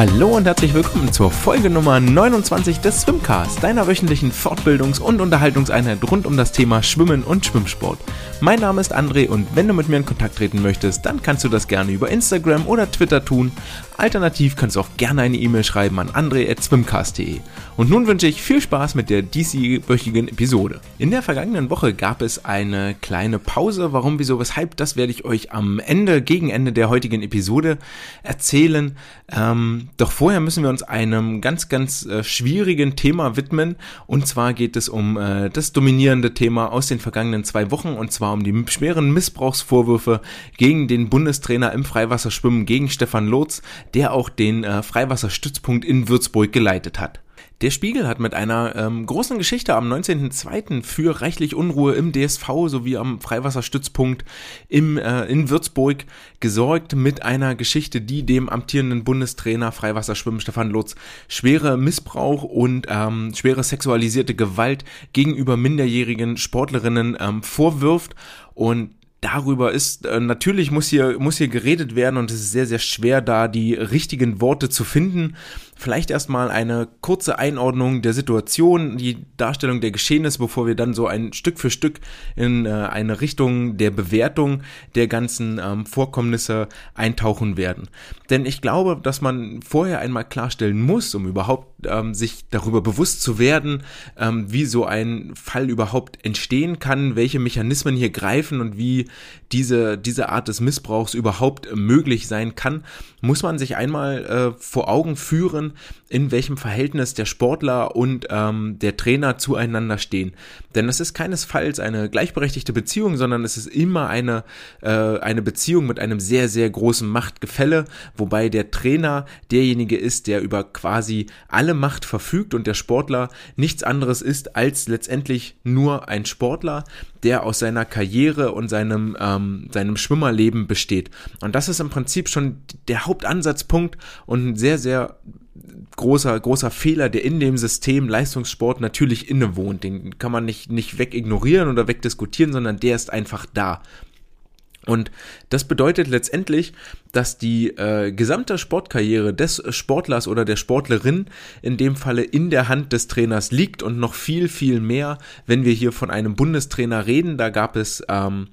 Hallo und herzlich willkommen zur Folge Nummer 29 des Swimcast, deiner wöchentlichen Fortbildungs- und Unterhaltungseinheit rund um das Thema Schwimmen und Schwimmsport. Mein Name ist André und wenn du mit mir in Kontakt treten möchtest, dann kannst du das gerne über Instagram oder Twitter tun. Alternativ kannst du auch gerne eine E-Mail schreiben an andre.swimcast.de. Und nun wünsche ich viel Spaß mit der dieswöchigen Episode. In der vergangenen Woche gab es eine kleine Pause. Warum, wieso, weshalb, das werde ich euch am Ende, gegen Ende der heutigen Episode erzählen. Ähm, doch vorher müssen wir uns einem ganz, ganz äh, schwierigen Thema widmen. Und zwar geht es um äh, das dominierende Thema aus den vergangenen zwei Wochen und zwar um die schweren Missbrauchsvorwürfe gegen den Bundestrainer im Freiwasserschwimmen, gegen Stefan Lotz, der auch den äh, Freiwasserstützpunkt in Würzburg geleitet hat. Der Spiegel hat mit einer ähm, großen Geschichte am 19.02. für reichlich Unruhe im DSV sowie am Freiwasserstützpunkt im, äh, in Würzburg gesorgt mit einer Geschichte, die dem amtierenden Bundestrainer Freiwasserschwimmen Stefan Lutz schwere Missbrauch und ähm, schwere sexualisierte Gewalt gegenüber minderjährigen Sportlerinnen ähm, vorwirft und darüber ist, äh, natürlich muss hier, muss hier geredet werden und es ist sehr, sehr schwer, da die richtigen Worte zu finden. Vielleicht erstmal eine kurze Einordnung der Situation, die Darstellung der Geschehnisse, bevor wir dann so ein Stück für Stück in äh, eine Richtung der Bewertung der ganzen ähm, Vorkommnisse eintauchen werden. Denn ich glaube, dass man vorher einmal klarstellen muss, um überhaupt ähm, sich darüber bewusst zu werden, ähm, wie so ein Fall überhaupt entstehen kann, welche Mechanismen hier greifen und wie diese, diese Art des Missbrauchs überhaupt möglich sein kann, muss man sich einmal äh, vor Augen führen, in welchem Verhältnis der Sportler und ähm, der Trainer zueinander stehen. Denn es ist keinesfalls eine gleichberechtigte Beziehung, sondern es ist immer eine, äh, eine Beziehung mit einem sehr, sehr großen Machtgefälle, wobei der Trainer derjenige ist, der über quasi alle Macht verfügt und der Sportler nichts anderes ist als letztendlich nur ein Sportler, der aus seiner Karriere und seinem, ähm, seinem Schwimmerleben besteht. Und das ist im Prinzip schon der Hauptansatzpunkt und ein sehr, sehr großer, großer Fehler, der in dem System Leistungssport natürlich innewohnt. Den kann man nicht, nicht wegignorieren oder wegdiskutieren, sondern der ist einfach da. Und das bedeutet letztendlich, dass die äh, gesamte Sportkarriere des Sportlers oder der Sportlerin in dem Falle in der Hand des Trainers liegt und noch viel, viel mehr, wenn wir hier von einem Bundestrainer reden. Da gab es ähm,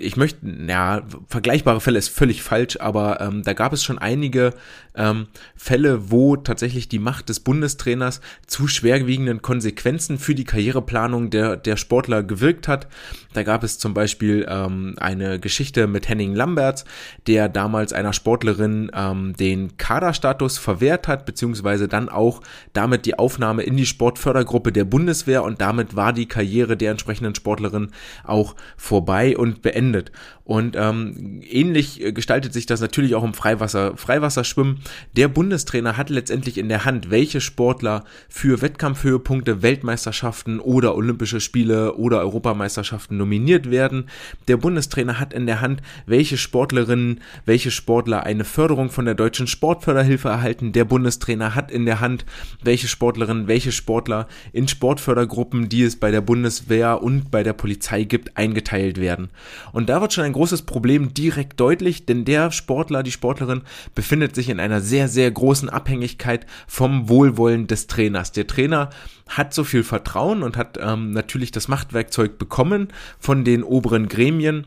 ich möchte, ja, vergleichbare Fälle ist völlig falsch, aber ähm, da gab es schon einige ähm, Fälle, wo tatsächlich die Macht des Bundestrainers zu schwerwiegenden Konsequenzen für die Karriereplanung der, der Sportler gewirkt hat. Da gab es zum Beispiel ähm, eine Geschichte mit Henning Lamberts, der damals einer Sportlerin ähm, den Kaderstatus verwehrt hat, beziehungsweise dann auch damit die Aufnahme in die Sportfördergruppe der Bundeswehr und damit war die Karriere der entsprechenden Sportlerin auch vorbei und beendet. findet. Und ähm, ähnlich äh, gestaltet sich das natürlich auch im Freiwasser, Freiwasserschwimmen. Der Bundestrainer hat letztendlich in der Hand, welche Sportler für Wettkampfhöhepunkte, Weltmeisterschaften oder Olympische Spiele oder Europameisterschaften nominiert werden. Der Bundestrainer hat in der Hand, welche Sportlerinnen, welche Sportler eine Förderung von der deutschen Sportförderhilfe erhalten. Der Bundestrainer hat in der Hand, welche Sportlerinnen, welche Sportler in Sportfördergruppen, die es bei der Bundeswehr und bei der Polizei gibt, eingeteilt werden. Und da wird schon ein großes Problem direkt deutlich, denn der Sportler, die Sportlerin befindet sich in einer sehr, sehr großen Abhängigkeit vom Wohlwollen des Trainers. Der Trainer hat so viel Vertrauen und hat ähm, natürlich das Machtwerkzeug bekommen von den oberen Gremien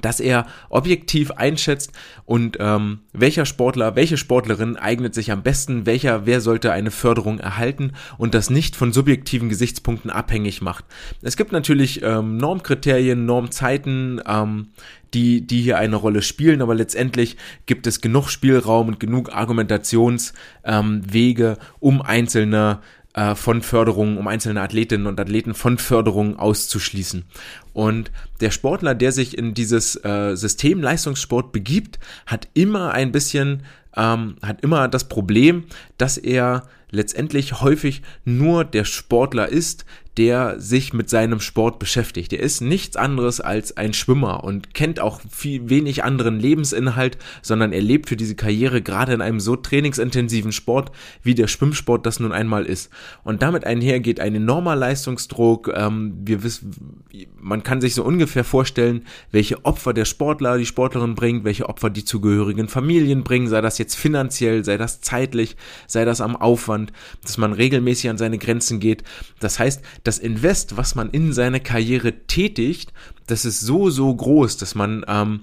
dass er objektiv einschätzt und ähm, welcher Sportler, welche Sportlerin eignet sich am besten, welcher, wer sollte eine Förderung erhalten und das nicht von subjektiven Gesichtspunkten abhängig macht. Es gibt natürlich ähm, Normkriterien, Normzeiten, ähm, die, die hier eine Rolle spielen, aber letztendlich gibt es genug Spielraum und genug Argumentationswege, ähm, um einzelne äh, von Förderungen, um einzelne Athletinnen und Athleten von Förderungen auszuschließen. Und der Sportler, der sich in dieses äh, System Leistungssport begibt, hat immer ein bisschen, ähm, hat immer das Problem, dass er letztendlich häufig nur der Sportler ist, der sich mit seinem Sport beschäftigt. Der ist nichts anderes als ein Schwimmer und kennt auch viel wenig anderen Lebensinhalt, sondern er lebt für diese Karriere gerade in einem so trainingsintensiven Sport, wie der Schwimmsport das nun einmal ist. Und damit einher geht ein enormer Leistungsdruck. Ähm, wir wissen, man kann sich so ungefähr vorstellen, welche Opfer der Sportler, die Sportlerin bringt, welche Opfer die zugehörigen Familien bringen, sei das jetzt finanziell, sei das zeitlich, sei das am Aufwand, dass man regelmäßig an seine Grenzen geht. Das heißt, das Invest, was man in seine Karriere tätigt, das ist so, so groß, dass man ähm,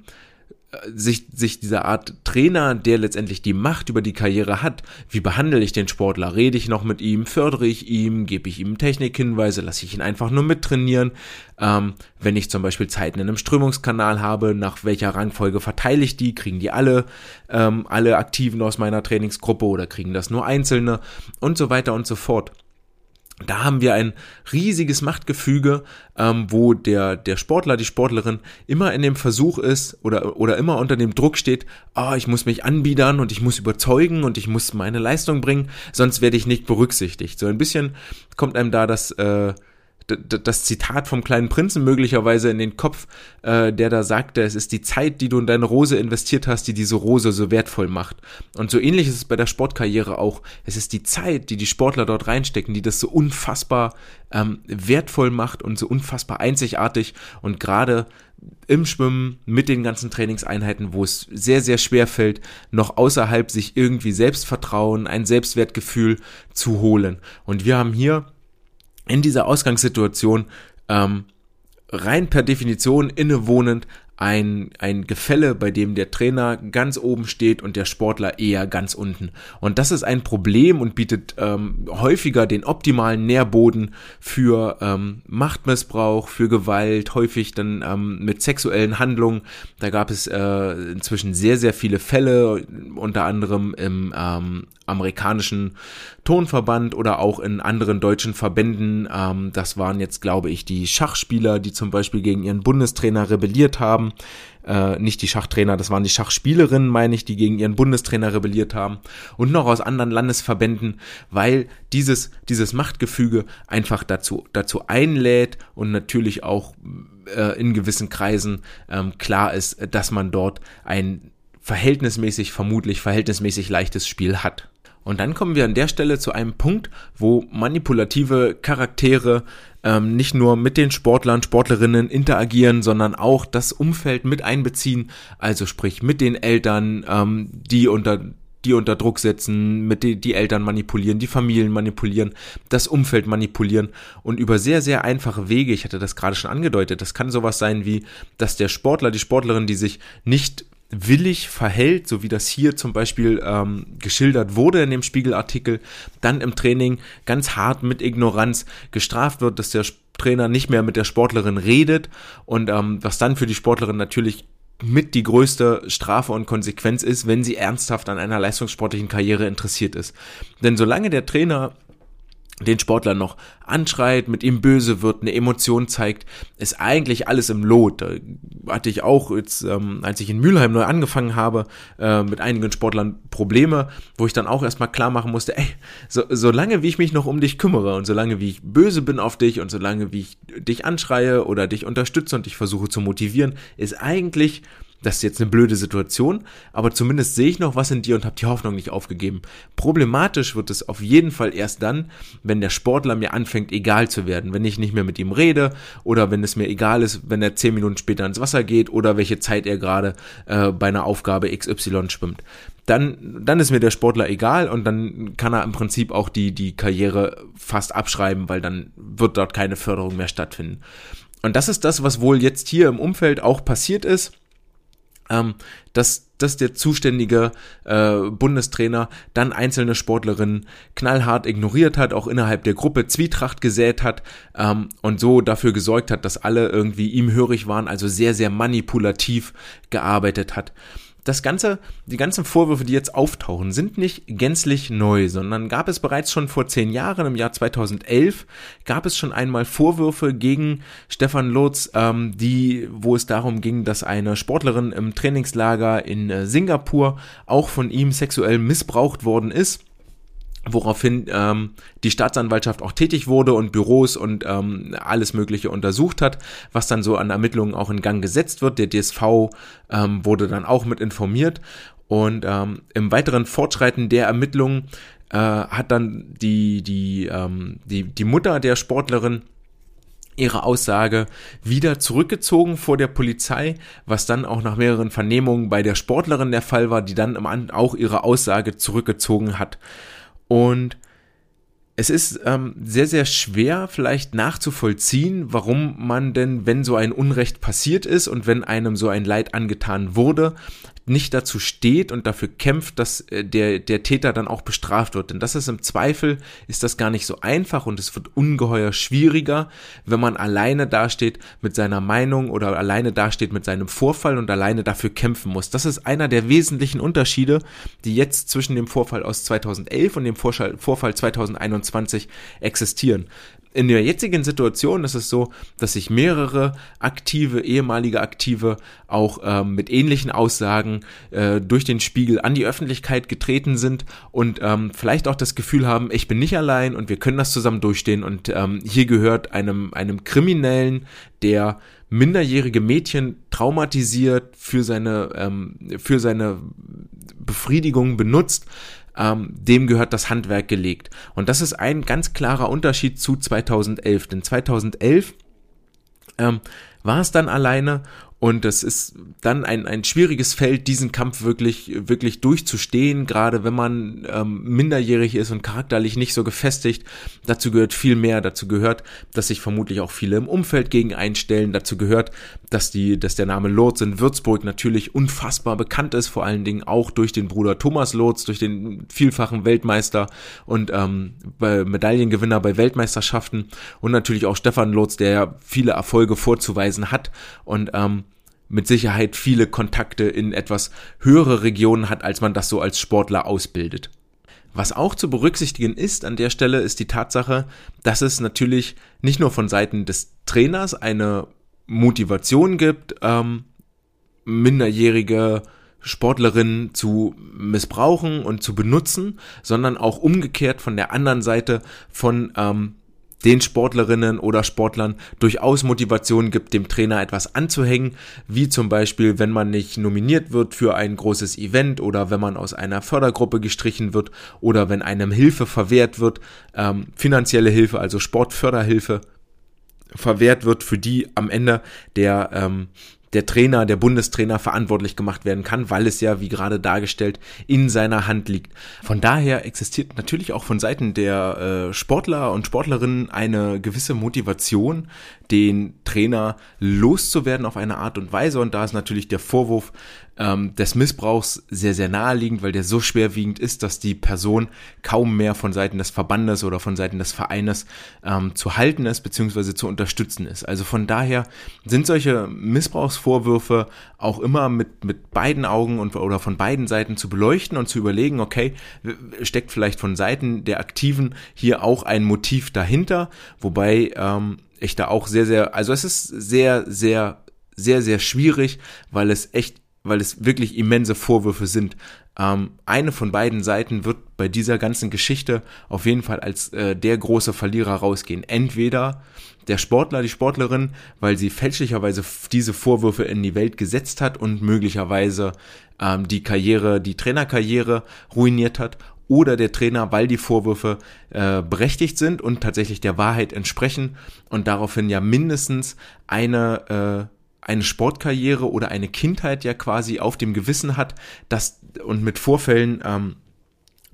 sich, sich dieser Art Trainer, der letztendlich die Macht über die Karriere hat, wie behandle ich den Sportler? Rede ich noch mit ihm? Fördere ich ihm? Gebe ich ihm Technikhinweise? Lasse ich ihn einfach nur mittrainieren? Ähm, wenn ich zum Beispiel Zeiten in einem Strömungskanal habe, nach welcher Rangfolge verteile ich die? Kriegen die alle, ähm, alle Aktiven aus meiner Trainingsgruppe oder kriegen das nur Einzelne? Und so weiter und so fort. Da haben wir ein riesiges Machtgefüge, ähm, wo der, der Sportler, die Sportlerin immer in dem Versuch ist oder, oder immer unter dem Druck steht, ah, oh, ich muss mich anbiedern und ich muss überzeugen und ich muss meine Leistung bringen, sonst werde ich nicht berücksichtigt. So ein bisschen kommt einem da das, äh, das Zitat vom kleinen Prinzen möglicherweise in den Kopf, äh, der da sagte, es ist die Zeit, die du in deine Rose investiert hast, die diese Rose so wertvoll macht. Und so ähnlich ist es bei der Sportkarriere auch. Es ist die Zeit, die die Sportler dort reinstecken, die das so unfassbar ähm, wertvoll macht und so unfassbar einzigartig und gerade im Schwimmen mit den ganzen Trainingseinheiten, wo es sehr, sehr schwer fällt, noch außerhalb sich irgendwie Selbstvertrauen, ein Selbstwertgefühl zu holen. Und wir haben hier in dieser Ausgangssituation ähm, rein per Definition innewohnend ein, ein Gefälle, bei dem der Trainer ganz oben steht und der Sportler eher ganz unten. Und das ist ein Problem und bietet ähm, häufiger den optimalen Nährboden für ähm, Machtmissbrauch, für Gewalt, häufig dann ähm, mit sexuellen Handlungen. Da gab es äh, inzwischen sehr, sehr viele Fälle, unter anderem im ähm, amerikanischen Tonverband oder auch in anderen deutschen Verbänden. Ähm, das waren jetzt, glaube ich, die Schachspieler, die zum Beispiel gegen ihren Bundestrainer rebelliert haben. Äh, nicht die Schachtrainer, das waren die Schachspielerinnen, meine ich, die gegen ihren Bundestrainer rebelliert haben. Und noch aus anderen Landesverbänden, weil dieses, dieses Machtgefüge einfach dazu, dazu einlädt und natürlich auch äh, in gewissen Kreisen ähm, klar ist, dass man dort ein verhältnismäßig, vermutlich verhältnismäßig leichtes Spiel hat. Und dann kommen wir an der Stelle zu einem Punkt, wo manipulative Charaktere ähm, nicht nur mit den Sportlern, Sportlerinnen interagieren, sondern auch das Umfeld mit einbeziehen, also sprich mit den Eltern, ähm, die unter die unter Druck setzen, mit die, die Eltern manipulieren, die Familien manipulieren, das Umfeld manipulieren. Und über sehr, sehr einfache Wege, ich hatte das gerade schon angedeutet, das kann sowas sein wie, dass der Sportler, die Sportlerin, die sich nicht willig verhält, so wie das hier zum Beispiel ähm, geschildert wurde in dem Spiegelartikel, dann im Training ganz hart mit Ignoranz gestraft wird, dass der Trainer nicht mehr mit der Sportlerin redet und ähm, was dann für die Sportlerin natürlich mit die größte Strafe und Konsequenz ist, wenn sie ernsthaft an einer leistungssportlichen Karriere interessiert ist. Denn solange der Trainer den Sportler noch anschreit, mit ihm böse wird, eine Emotion zeigt, ist eigentlich alles im Lot. Da hatte ich auch jetzt, ähm, als ich in Mülheim neu angefangen habe, äh, mit einigen Sportlern Probleme, wo ich dann auch erstmal klar machen musste, ey, so, solange wie ich mich noch um dich kümmere und solange wie ich böse bin auf dich und solange wie ich dich anschreie oder dich unterstütze und dich versuche zu motivieren, ist eigentlich das ist jetzt eine blöde Situation, aber zumindest sehe ich noch was in dir und habe die Hoffnung nicht aufgegeben. Problematisch wird es auf jeden Fall erst dann, wenn der Sportler mir anfängt, egal zu werden. Wenn ich nicht mehr mit ihm rede oder wenn es mir egal ist, wenn er zehn Minuten später ins Wasser geht oder welche Zeit er gerade äh, bei einer Aufgabe XY schwimmt. Dann, dann ist mir der Sportler egal und dann kann er im Prinzip auch die, die Karriere fast abschreiben, weil dann wird dort keine Förderung mehr stattfinden. Und das ist das, was wohl jetzt hier im Umfeld auch passiert ist ähm, dass, dass der zuständige äh, Bundestrainer dann einzelne Sportlerinnen knallhart ignoriert hat, auch innerhalb der Gruppe Zwietracht gesät hat ähm, und so dafür gesorgt hat, dass alle irgendwie ihm hörig waren, also sehr, sehr manipulativ gearbeitet hat das Ganze, die ganzen Vorwürfe, die jetzt auftauchen, sind nicht gänzlich neu, sondern gab es bereits schon vor zehn Jahren, im Jahr 2011, gab es schon einmal Vorwürfe gegen Stefan Lutz, ähm, die, wo es darum ging, dass eine Sportlerin im Trainingslager in äh, Singapur auch von ihm sexuell missbraucht worden ist. Woraufhin ähm, die Staatsanwaltschaft auch tätig wurde und Büros und ähm, alles Mögliche untersucht hat, was dann so an Ermittlungen auch in Gang gesetzt wird. Der DSV ähm, wurde dann auch mit informiert und ähm, im weiteren Fortschreiten der Ermittlungen äh, hat dann die die ähm, die die Mutter der Sportlerin ihre Aussage wieder zurückgezogen vor der Polizei, was dann auch nach mehreren Vernehmungen bei der Sportlerin der Fall war, die dann auch ihre Aussage zurückgezogen hat. Und es ist ähm, sehr, sehr schwer vielleicht nachzuvollziehen, warum man denn, wenn so ein Unrecht passiert ist und wenn einem so ein Leid angetan wurde, nicht dazu steht und dafür kämpft, dass äh, der, der Täter dann auch bestraft wird. Denn das ist im Zweifel, ist das gar nicht so einfach und es wird ungeheuer schwieriger, wenn man alleine dasteht mit seiner Meinung oder alleine dasteht mit seinem Vorfall und alleine dafür kämpfen muss. Das ist einer der wesentlichen Unterschiede, die jetzt zwischen dem Vorfall aus 2011 und dem Vorfall, Vorfall 2021 existieren in der jetzigen Situation ist es so, dass sich mehrere aktive, ehemalige Aktive auch ähm, mit ähnlichen Aussagen äh, durch den Spiegel an die Öffentlichkeit getreten sind und ähm, vielleicht auch das Gefühl haben, ich bin nicht allein und wir können das zusammen durchstehen und ähm, hier gehört einem, einem Kriminellen, der minderjährige Mädchen traumatisiert für seine, ähm, für seine Befriedigung benutzt, ähm, dem gehört das Handwerk gelegt. Und das ist ein ganz klarer Unterschied zu 2011. Denn 2011 ähm, war es dann alleine und es ist dann ein, ein schwieriges Feld, diesen Kampf wirklich, wirklich durchzustehen, gerade wenn man ähm, minderjährig ist und charakterlich nicht so gefestigt. Dazu gehört viel mehr. Dazu gehört, dass sich vermutlich auch viele im Umfeld gegen einstellen. Dazu gehört, dass die, dass der Name Lotz in Würzburg natürlich unfassbar bekannt ist, vor allen Dingen auch durch den Bruder Thomas Lotz, durch den vielfachen Weltmeister und ähm, bei Medaillengewinner bei Weltmeisterschaften und natürlich auch Stefan Lotz, der ja viele Erfolge vorzuweisen hat und ähm, mit Sicherheit viele Kontakte in etwas höhere Regionen hat, als man das so als Sportler ausbildet. Was auch zu berücksichtigen ist an der Stelle, ist die Tatsache, dass es natürlich nicht nur von Seiten des Trainers eine Motivation gibt, ähm, minderjährige Sportlerinnen zu missbrauchen und zu benutzen, sondern auch umgekehrt von der anderen Seite von ähm, den Sportlerinnen oder Sportlern durchaus Motivation gibt, dem Trainer etwas anzuhängen, wie zum Beispiel, wenn man nicht nominiert wird für ein großes Event oder wenn man aus einer Fördergruppe gestrichen wird oder wenn einem Hilfe verwehrt wird, ähm, finanzielle Hilfe, also Sportförderhilfe verwehrt wird, für die am Ende der ähm, der Trainer, der Bundestrainer verantwortlich gemacht werden kann, weil es ja, wie gerade dargestellt, in seiner Hand liegt. Von daher existiert natürlich auch von Seiten der äh, Sportler und Sportlerinnen eine gewisse Motivation, den Trainer loszuwerden auf eine Art und Weise. Und da ist natürlich der Vorwurf ähm, des Missbrauchs sehr, sehr naheliegend, weil der so schwerwiegend ist, dass die Person kaum mehr von Seiten des Verbandes oder von Seiten des Vereines ähm, zu halten ist, beziehungsweise zu unterstützen ist. Also von daher sind solche Missbrauchsvorwürfe auch immer mit, mit beiden Augen und, oder von beiden Seiten zu beleuchten und zu überlegen, okay, steckt vielleicht von Seiten der Aktiven hier auch ein Motiv dahinter, wobei ähm, ich da auch sehr, sehr, also es ist sehr, sehr, sehr, sehr schwierig, weil es echt weil es wirklich immense Vorwürfe sind. Ähm, eine von beiden Seiten wird bei dieser ganzen Geschichte auf jeden Fall als äh, der große Verlierer rausgehen. Entweder der Sportler, die Sportlerin, weil sie fälschlicherweise diese Vorwürfe in die Welt gesetzt hat und möglicherweise ähm, die Karriere, die Trainerkarriere ruiniert hat, oder der Trainer, weil die Vorwürfe äh, berechtigt sind und tatsächlich der Wahrheit entsprechen und daraufhin ja mindestens eine äh, eine Sportkarriere oder eine Kindheit ja quasi auf dem Gewissen hat, das und mit Vorfällen ähm,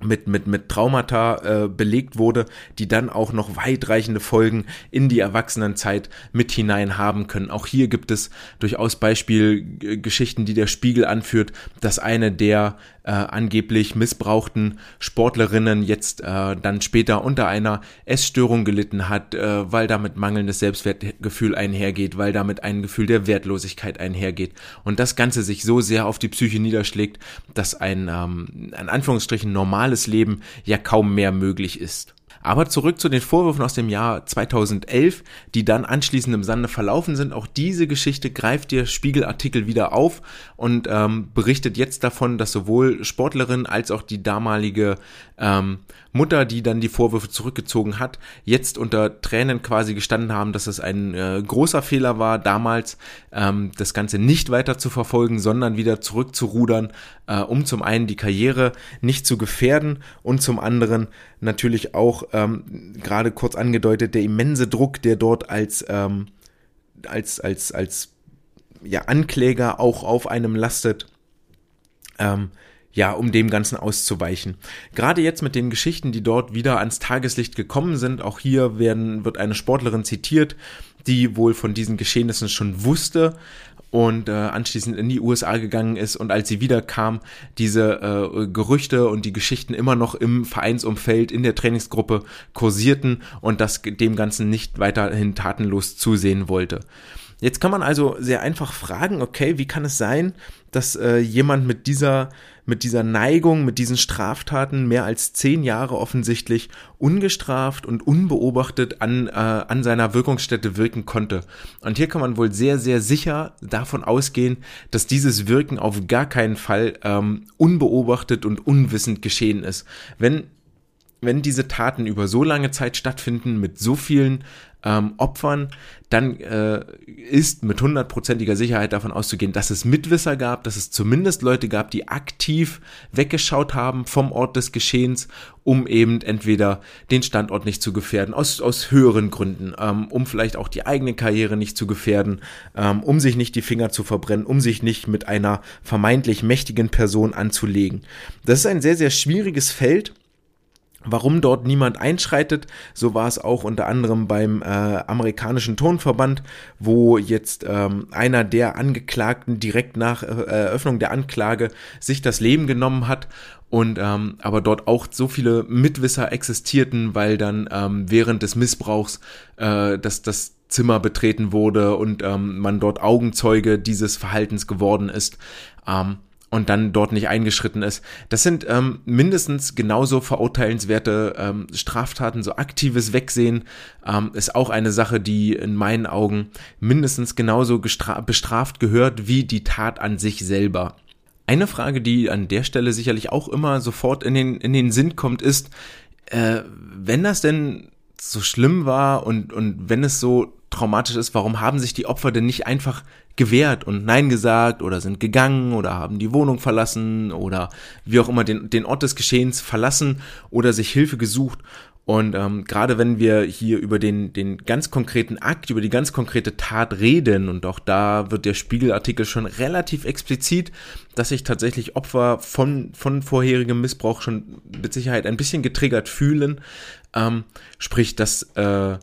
mit, mit, mit Traumata äh, belegt wurde, die dann auch noch weitreichende Folgen in die Erwachsenenzeit mit hinein haben können. Auch hier gibt es durchaus Beispielgeschichten, die der Spiegel anführt, dass eine der äh, angeblich missbrauchten Sportlerinnen jetzt äh, dann später unter einer Essstörung gelitten hat, äh, weil damit mangelndes Selbstwertgefühl einhergeht, weil damit ein Gefühl der Wertlosigkeit einhergeht und das Ganze sich so sehr auf die Psyche niederschlägt, dass ein ähm, in Anführungsstrichen normales Leben ja kaum mehr möglich ist. Aber zurück zu den Vorwürfen aus dem Jahr 2011, die dann anschließend im Sande verlaufen sind. Auch diese Geschichte greift der Spiegelartikel wieder auf und ähm, berichtet jetzt davon, dass sowohl Sportlerin als auch die damalige ähm, Mutter, die dann die Vorwürfe zurückgezogen hat, jetzt unter Tränen quasi gestanden haben, dass es ein äh, großer Fehler war, damals ähm, das Ganze nicht weiter zu verfolgen, sondern wieder zurückzurudern, äh, um zum einen die Karriere nicht zu gefährden und zum anderen natürlich auch ähm, gerade kurz angedeutet der immense Druck, der dort als ähm, als als als ja Ankläger auch auf einem lastet. Ähm, ja, um dem Ganzen auszuweichen. Gerade jetzt mit den Geschichten, die dort wieder ans Tageslicht gekommen sind, auch hier werden, wird eine Sportlerin zitiert, die wohl von diesen Geschehnissen schon wusste und äh, anschließend in die USA gegangen ist und als sie wiederkam, diese äh, Gerüchte und die Geschichten immer noch im Vereinsumfeld in der Trainingsgruppe kursierten und das dem Ganzen nicht weiterhin tatenlos zusehen wollte. Jetzt kann man also sehr einfach fragen, okay, wie kann es sein, dass äh, jemand mit dieser mit dieser Neigung, mit diesen Straftaten mehr als zehn Jahre offensichtlich ungestraft und unbeobachtet an, äh, an seiner Wirkungsstätte wirken konnte. Und hier kann man wohl sehr, sehr sicher davon ausgehen, dass dieses Wirken auf gar keinen Fall ähm, unbeobachtet und unwissend geschehen ist. Wenn wenn diese Taten über so lange Zeit stattfinden mit so vielen ähm, Opfern, dann äh, ist mit hundertprozentiger Sicherheit davon auszugehen, dass es Mitwisser gab, dass es zumindest Leute gab, die aktiv weggeschaut haben vom Ort des Geschehens, um eben entweder den Standort nicht zu gefährden, aus, aus höheren Gründen, ähm, um vielleicht auch die eigene Karriere nicht zu gefährden, ähm, um sich nicht die Finger zu verbrennen, um sich nicht mit einer vermeintlich mächtigen Person anzulegen. Das ist ein sehr, sehr schwieriges Feld Warum dort niemand einschreitet, so war es auch unter anderem beim äh, amerikanischen Tonverband, wo jetzt ähm, einer der Angeklagten direkt nach äh, Eröffnung der Anklage sich das Leben genommen hat und ähm, aber dort auch so viele Mitwisser existierten, weil dann ähm, während des Missbrauchs äh, das, das Zimmer betreten wurde und ähm, man dort Augenzeuge dieses Verhaltens geworden ist. Ähm, und dann dort nicht eingeschritten ist. Das sind ähm, mindestens genauso verurteilenswerte ähm, Straftaten. So aktives Wegsehen ähm, ist auch eine Sache, die in meinen Augen mindestens genauso bestraft gehört wie die Tat an sich selber. Eine Frage, die an der Stelle sicherlich auch immer sofort in den, in den Sinn kommt, ist, äh, wenn das denn so schlimm war und, und wenn es so traumatisch ist, warum haben sich die Opfer denn nicht einfach gewehrt und Nein gesagt oder sind gegangen oder haben die Wohnung verlassen oder wie auch immer den, den Ort des Geschehens verlassen oder sich Hilfe gesucht. Und ähm, gerade wenn wir hier über den, den ganz konkreten Akt, über die ganz konkrete Tat reden, und auch da wird der Spiegelartikel schon relativ explizit, dass sich tatsächlich Opfer von, von vorherigem Missbrauch schon mit Sicherheit ein bisschen getriggert fühlen, ähm, sprich, dass äh,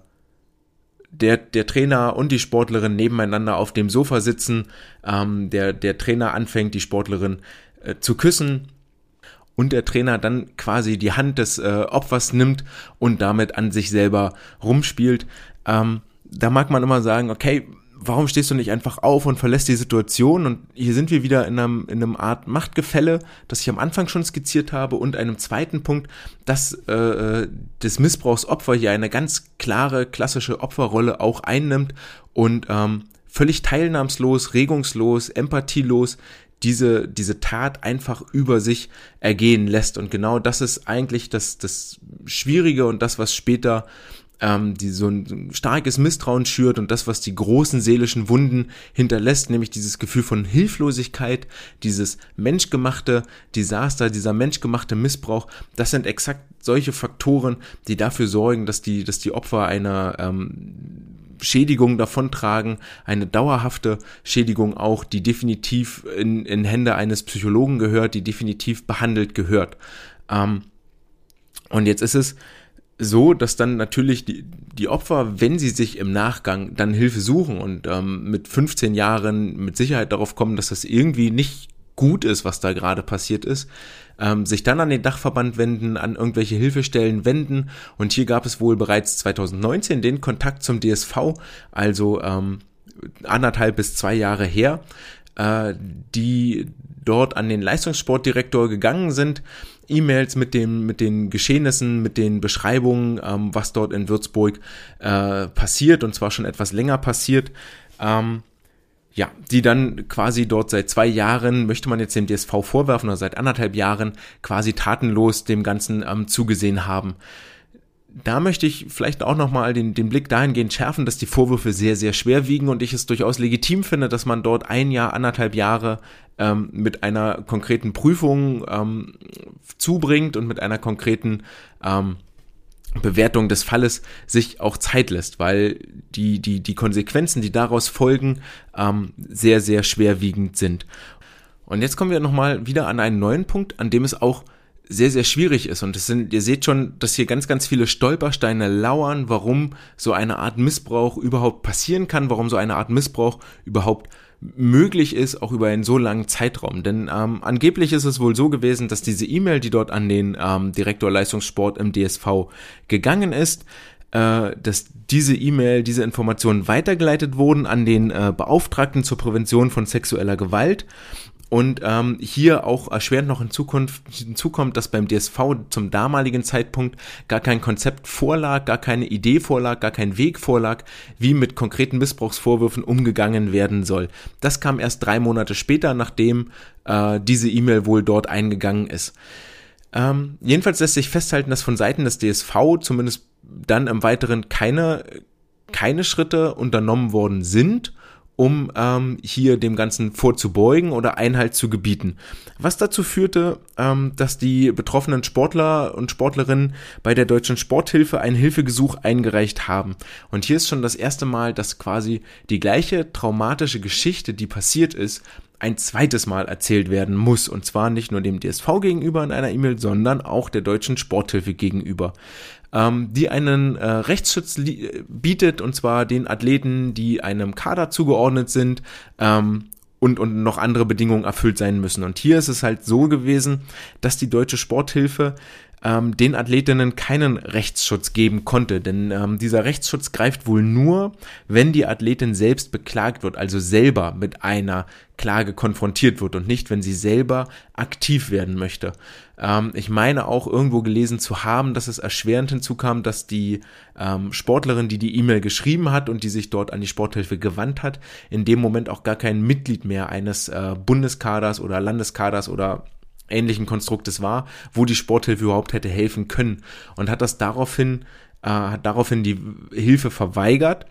der, der Trainer und die Sportlerin nebeneinander auf dem Sofa sitzen, ähm, der, der Trainer anfängt, die Sportlerin äh, zu küssen und der Trainer dann quasi die Hand des äh, Opfers nimmt und damit an sich selber rumspielt. Ähm, da mag man immer sagen, okay, warum stehst du nicht einfach auf und verlässt die Situation? Und hier sind wir wieder in einem, in einem Art Machtgefälle, das ich am Anfang schon skizziert habe, und einem zweiten Punkt, dass äh, das Missbrauchsopfer hier eine ganz klare, klassische Opferrolle auch einnimmt und ähm, völlig teilnahmslos, regungslos, empathielos diese, diese Tat einfach über sich ergehen lässt. Und genau das ist eigentlich das, das Schwierige und das, was später ähm, die so ein starkes Misstrauen schürt und das, was die großen seelischen Wunden hinterlässt, nämlich dieses Gefühl von Hilflosigkeit, dieses menschgemachte Desaster, dieser menschgemachte Missbrauch, das sind exakt solche Faktoren, die dafür sorgen, dass die, dass die Opfer einer ähm, Schädigung davontragen, eine dauerhafte Schädigung auch, die definitiv in, in Hände eines Psychologen gehört, die definitiv behandelt gehört. Ähm, und jetzt ist es so, dass dann natürlich die, die Opfer, wenn sie sich im Nachgang dann Hilfe suchen und ähm, mit 15 Jahren mit Sicherheit darauf kommen, dass das irgendwie nicht gut ist, was da gerade passiert ist, ähm, sich dann an den Dachverband wenden, an irgendwelche Hilfestellen wenden. Und hier gab es wohl bereits 2019 den Kontakt zum DSV, also ähm, anderthalb bis zwei Jahre her, äh, die dort an den Leistungssportdirektor gegangen sind, E-Mails mit dem mit den Geschehnissen, mit den Beschreibungen, ähm, was dort in Würzburg äh, passiert und zwar schon etwas länger passiert. Ähm, ja, die dann quasi dort seit zwei Jahren, möchte man jetzt dem DSV vorwerfen, oder seit anderthalb Jahren quasi tatenlos dem Ganzen ähm, zugesehen haben. Da möchte ich vielleicht auch nochmal den, den Blick dahingehend schärfen, dass die Vorwürfe sehr, sehr schwer wiegen und ich es durchaus legitim finde, dass man dort ein Jahr, anderthalb Jahre ähm, mit einer konkreten Prüfung ähm, zubringt und mit einer konkreten ähm, Bewertung des Falles sich auch Zeit lässt, weil die, die, die Konsequenzen, die daraus folgen, ähm, sehr, sehr schwerwiegend sind. Und jetzt kommen wir nochmal wieder an einen neuen Punkt, an dem es auch sehr, sehr schwierig ist. Und es sind, ihr seht schon, dass hier ganz, ganz viele Stolpersteine lauern, warum so eine Art Missbrauch überhaupt passieren kann, warum so eine Art Missbrauch überhaupt möglich ist, auch über einen so langen Zeitraum. Denn ähm, angeblich ist es wohl so gewesen, dass diese E-Mail, die dort an den ähm, Direktor Leistungssport im DSV gegangen ist, äh, dass diese E-Mail, diese Informationen weitergeleitet wurden an den äh, Beauftragten zur Prävention von sexueller Gewalt und ähm, hier auch erschwerend noch in Zukunft hinzukommt, dass beim DSV zum damaligen Zeitpunkt gar kein Konzept vorlag, gar keine Idee vorlag, gar kein Weg vorlag, wie mit konkreten Missbrauchsvorwürfen umgegangen werden soll. Das kam erst drei Monate später, nachdem äh, diese E-Mail wohl dort eingegangen ist. Ähm, jedenfalls lässt sich festhalten, dass von Seiten des DSV zumindest dann im Weiteren keine, keine Schritte unternommen worden sind um ähm, hier dem Ganzen vorzubeugen oder Einhalt zu gebieten. Was dazu führte, ähm, dass die betroffenen Sportler und Sportlerinnen bei der Deutschen Sporthilfe ein Hilfegesuch eingereicht haben. Und hier ist schon das erste Mal, dass quasi die gleiche traumatische Geschichte, die passiert ist, ein zweites Mal erzählt werden muss. Und zwar nicht nur dem DSV gegenüber in einer E-Mail, sondern auch der Deutschen Sporthilfe gegenüber ähm, die einen äh, Rechtsschutz bietet, und zwar den Athleten, die einem Kader zugeordnet sind. Ähm, und, und noch andere Bedingungen erfüllt sein müssen. Und hier ist es halt so gewesen, dass die deutsche Sporthilfe ähm, den Athletinnen keinen Rechtsschutz geben konnte. Denn ähm, dieser Rechtsschutz greift wohl nur, wenn die Athletin selbst beklagt wird, also selber mit einer Klage konfrontiert wird und nicht, wenn sie selber aktiv werden möchte. Ähm, ich meine auch irgendwo gelesen zu haben, dass es erschwerend hinzukam, dass die ähm, Sportlerin, die die E-Mail geschrieben hat und die sich dort an die Sporthilfe gewandt hat, in dem Moment auch gar kein Mitglied mehr eines äh, Bundeskaders oder Landeskaders oder ähnlichen Konstruktes war, wo die Sporthilfe überhaupt hätte helfen können und hat das daraufhin, äh, hat daraufhin die Hilfe verweigert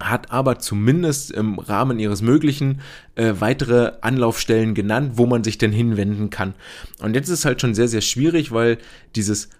hat aber zumindest im Rahmen ihres Möglichen äh, weitere Anlaufstellen genannt, wo man sich denn hinwenden kann. Und jetzt ist halt schon sehr, sehr schwierig, weil dieses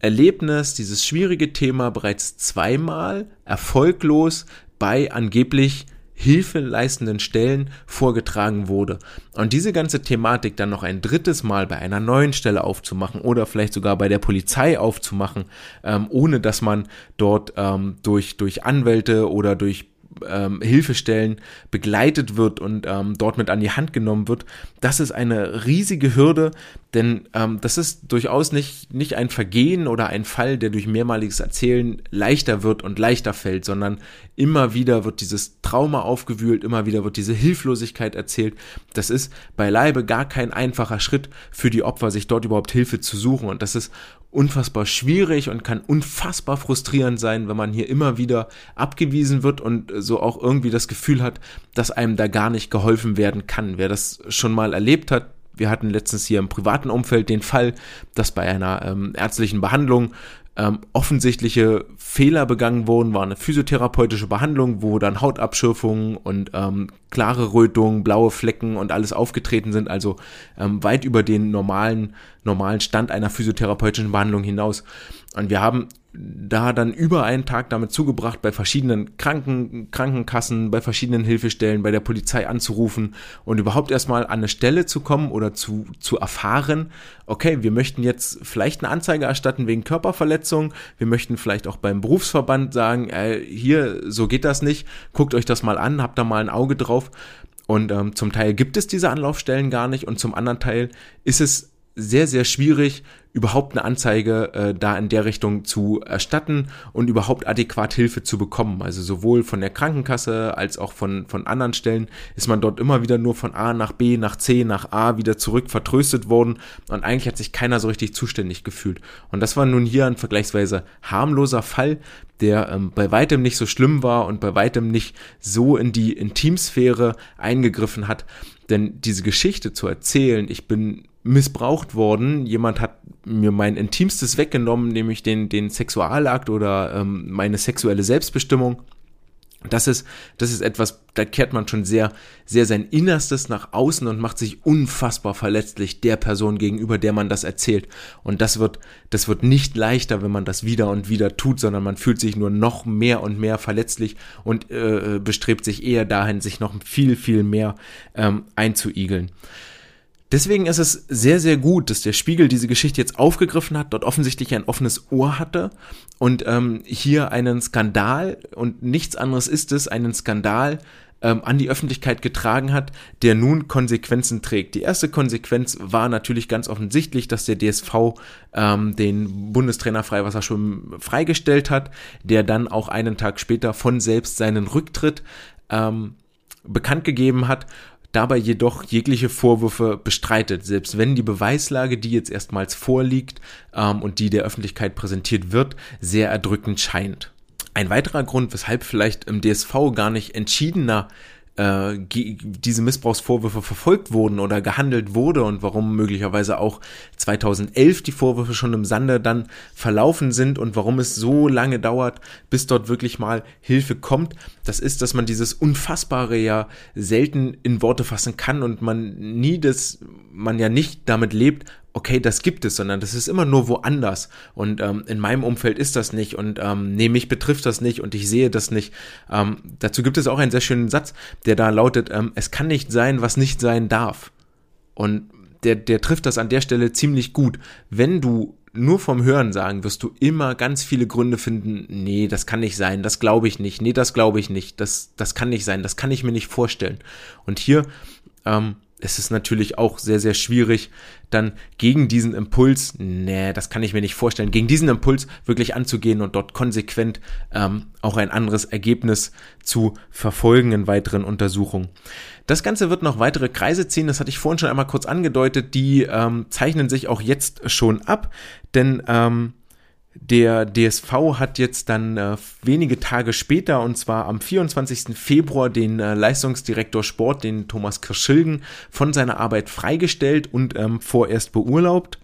Erlebnis, dieses schwierige Thema bereits zweimal erfolglos bei angeblich hilfeleistenden Stellen vorgetragen wurde. Und diese ganze Thematik dann noch ein drittes Mal bei einer neuen Stelle aufzumachen oder vielleicht sogar bei der Polizei aufzumachen, ähm, ohne dass man dort ähm, durch, durch Anwälte oder durch ähm, Hilfestellen begleitet wird und ähm, dort mit an die Hand genommen wird, das ist eine riesige Hürde, denn ähm, das ist durchaus nicht, nicht ein Vergehen oder ein Fall, der durch mehrmaliges Erzählen leichter wird und leichter fällt, sondern immer wieder wird dieses Trauma aufgewühlt, immer wieder wird diese Hilflosigkeit erzählt. Das ist beileibe gar kein einfacher Schritt für die Opfer, sich dort überhaupt Hilfe zu suchen. Und das ist unfassbar schwierig und kann unfassbar frustrierend sein, wenn man hier immer wieder abgewiesen wird und so auch irgendwie das Gefühl hat, dass einem da gar nicht geholfen werden kann. Wer das schon mal erlebt hat, wir hatten letztens hier im privaten Umfeld den Fall, dass bei einer ähm, ärztlichen Behandlung ähm, offensichtliche Fehler begangen wurden, war eine physiotherapeutische Behandlung, wo dann Hautabschürfungen und ähm, klare Rötungen, blaue Flecken und alles aufgetreten sind, also ähm, weit über den normalen, normalen Stand einer physiotherapeutischen Behandlung hinaus. Und wir haben da dann über einen Tag damit zugebracht, bei verschiedenen Kranken, Krankenkassen, bei verschiedenen Hilfestellen, bei der Polizei anzurufen und überhaupt erstmal an eine Stelle zu kommen oder zu, zu erfahren, okay, wir möchten jetzt vielleicht eine Anzeige erstatten wegen Körperverletzung, wir möchten vielleicht auch beim Berufsverband sagen, äh, hier, so geht das nicht, guckt euch das mal an, habt da mal ein Auge drauf. Und ähm, zum Teil gibt es diese Anlaufstellen gar nicht und zum anderen Teil ist es sehr, sehr schwierig, überhaupt eine Anzeige äh, da in der Richtung zu erstatten und überhaupt adäquat Hilfe zu bekommen. Also sowohl von der Krankenkasse als auch von, von anderen Stellen ist man dort immer wieder nur von A nach B, nach C, nach A wieder zurück vertröstet worden und eigentlich hat sich keiner so richtig zuständig gefühlt. Und das war nun hier ein vergleichsweise harmloser Fall, der ähm, bei weitem nicht so schlimm war und bei weitem nicht so in die Intimsphäre eingegriffen hat. Denn diese Geschichte zu erzählen, ich bin missbraucht worden, jemand hat mir mein Intimstes weggenommen, nämlich den, den Sexualakt oder ähm, meine sexuelle Selbstbestimmung das ist, das ist etwas, da kehrt man schon sehr, sehr sein Innerstes nach außen und macht sich unfassbar verletzlich der Person gegenüber, der man das erzählt. Und das wird, das wird nicht leichter, wenn man das wieder und wieder tut, sondern man fühlt sich nur noch mehr und mehr verletzlich und äh, bestrebt sich eher dahin, sich noch viel, viel mehr ähm, einzuigeln. Deswegen ist es sehr, sehr gut, dass der Spiegel diese Geschichte jetzt aufgegriffen hat, dort offensichtlich ein offenes Ohr hatte und ähm, hier einen Skandal und nichts anderes ist es, einen Skandal ähm, an die Öffentlichkeit getragen hat, der nun Konsequenzen trägt. Die erste Konsequenz war natürlich ganz offensichtlich, dass der DSV ähm, den Bundestrainer Freiwasserschwimmen freigestellt hat, der dann auch einen Tag später von selbst seinen Rücktritt ähm, bekannt gegeben hat dabei jedoch jegliche Vorwürfe bestreitet, selbst wenn die Beweislage, die jetzt erstmals vorliegt ähm, und die der Öffentlichkeit präsentiert wird, sehr erdrückend scheint. Ein weiterer Grund, weshalb vielleicht im DSV gar nicht entschiedener äh, diese Missbrauchsvorwürfe verfolgt wurden oder gehandelt wurde und warum möglicherweise auch 2011 die Vorwürfe schon im Sande dann verlaufen sind und warum es so lange dauert, bis dort wirklich mal Hilfe kommt, das ist, dass man dieses Unfassbare ja selten in Worte fassen kann und man nie das, man ja nicht damit lebt, okay, das gibt es, sondern das ist immer nur woanders. Und ähm, in meinem Umfeld ist das nicht und ähm, nee, mich betrifft das nicht und ich sehe das nicht. Ähm, dazu gibt es auch einen sehr schönen Satz, der da lautet, ähm, es kann nicht sein, was nicht sein darf. Und der, der trifft das an der Stelle ziemlich gut. Wenn du nur vom Hören sagen wirst du immer ganz viele Gründe finden, nee, das kann nicht sein, das glaube ich nicht, nee, das glaube ich nicht, das, das kann nicht sein, das kann ich mir nicht vorstellen. Und hier ähm, es ist natürlich auch sehr, sehr schwierig, dann gegen diesen Impuls, nee, das kann ich mir nicht vorstellen, gegen diesen Impuls wirklich anzugehen und dort konsequent ähm, auch ein anderes Ergebnis zu verfolgen in weiteren Untersuchungen. Das Ganze wird noch weitere Kreise ziehen, das hatte ich vorhin schon einmal kurz angedeutet, die ähm, zeichnen sich auch jetzt schon ab, denn ähm, der DSV hat jetzt dann äh, wenige Tage später, und zwar am 24. Februar, den äh, Leistungsdirektor Sport, den Thomas Kirschilgen, von seiner Arbeit freigestellt und ähm, vorerst beurlaubt.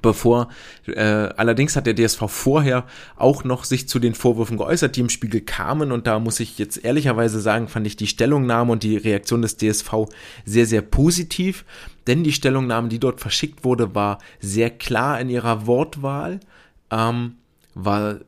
Bevor, äh, allerdings hat der DSV vorher auch noch sich zu den Vorwürfen geäußert, die im Spiegel kamen. Und da muss ich jetzt ehrlicherweise sagen, fand ich die Stellungnahme und die Reaktion des DSV sehr, sehr positiv. Denn die Stellungnahme, die dort verschickt wurde, war sehr klar in ihrer Wortwahl ähm, war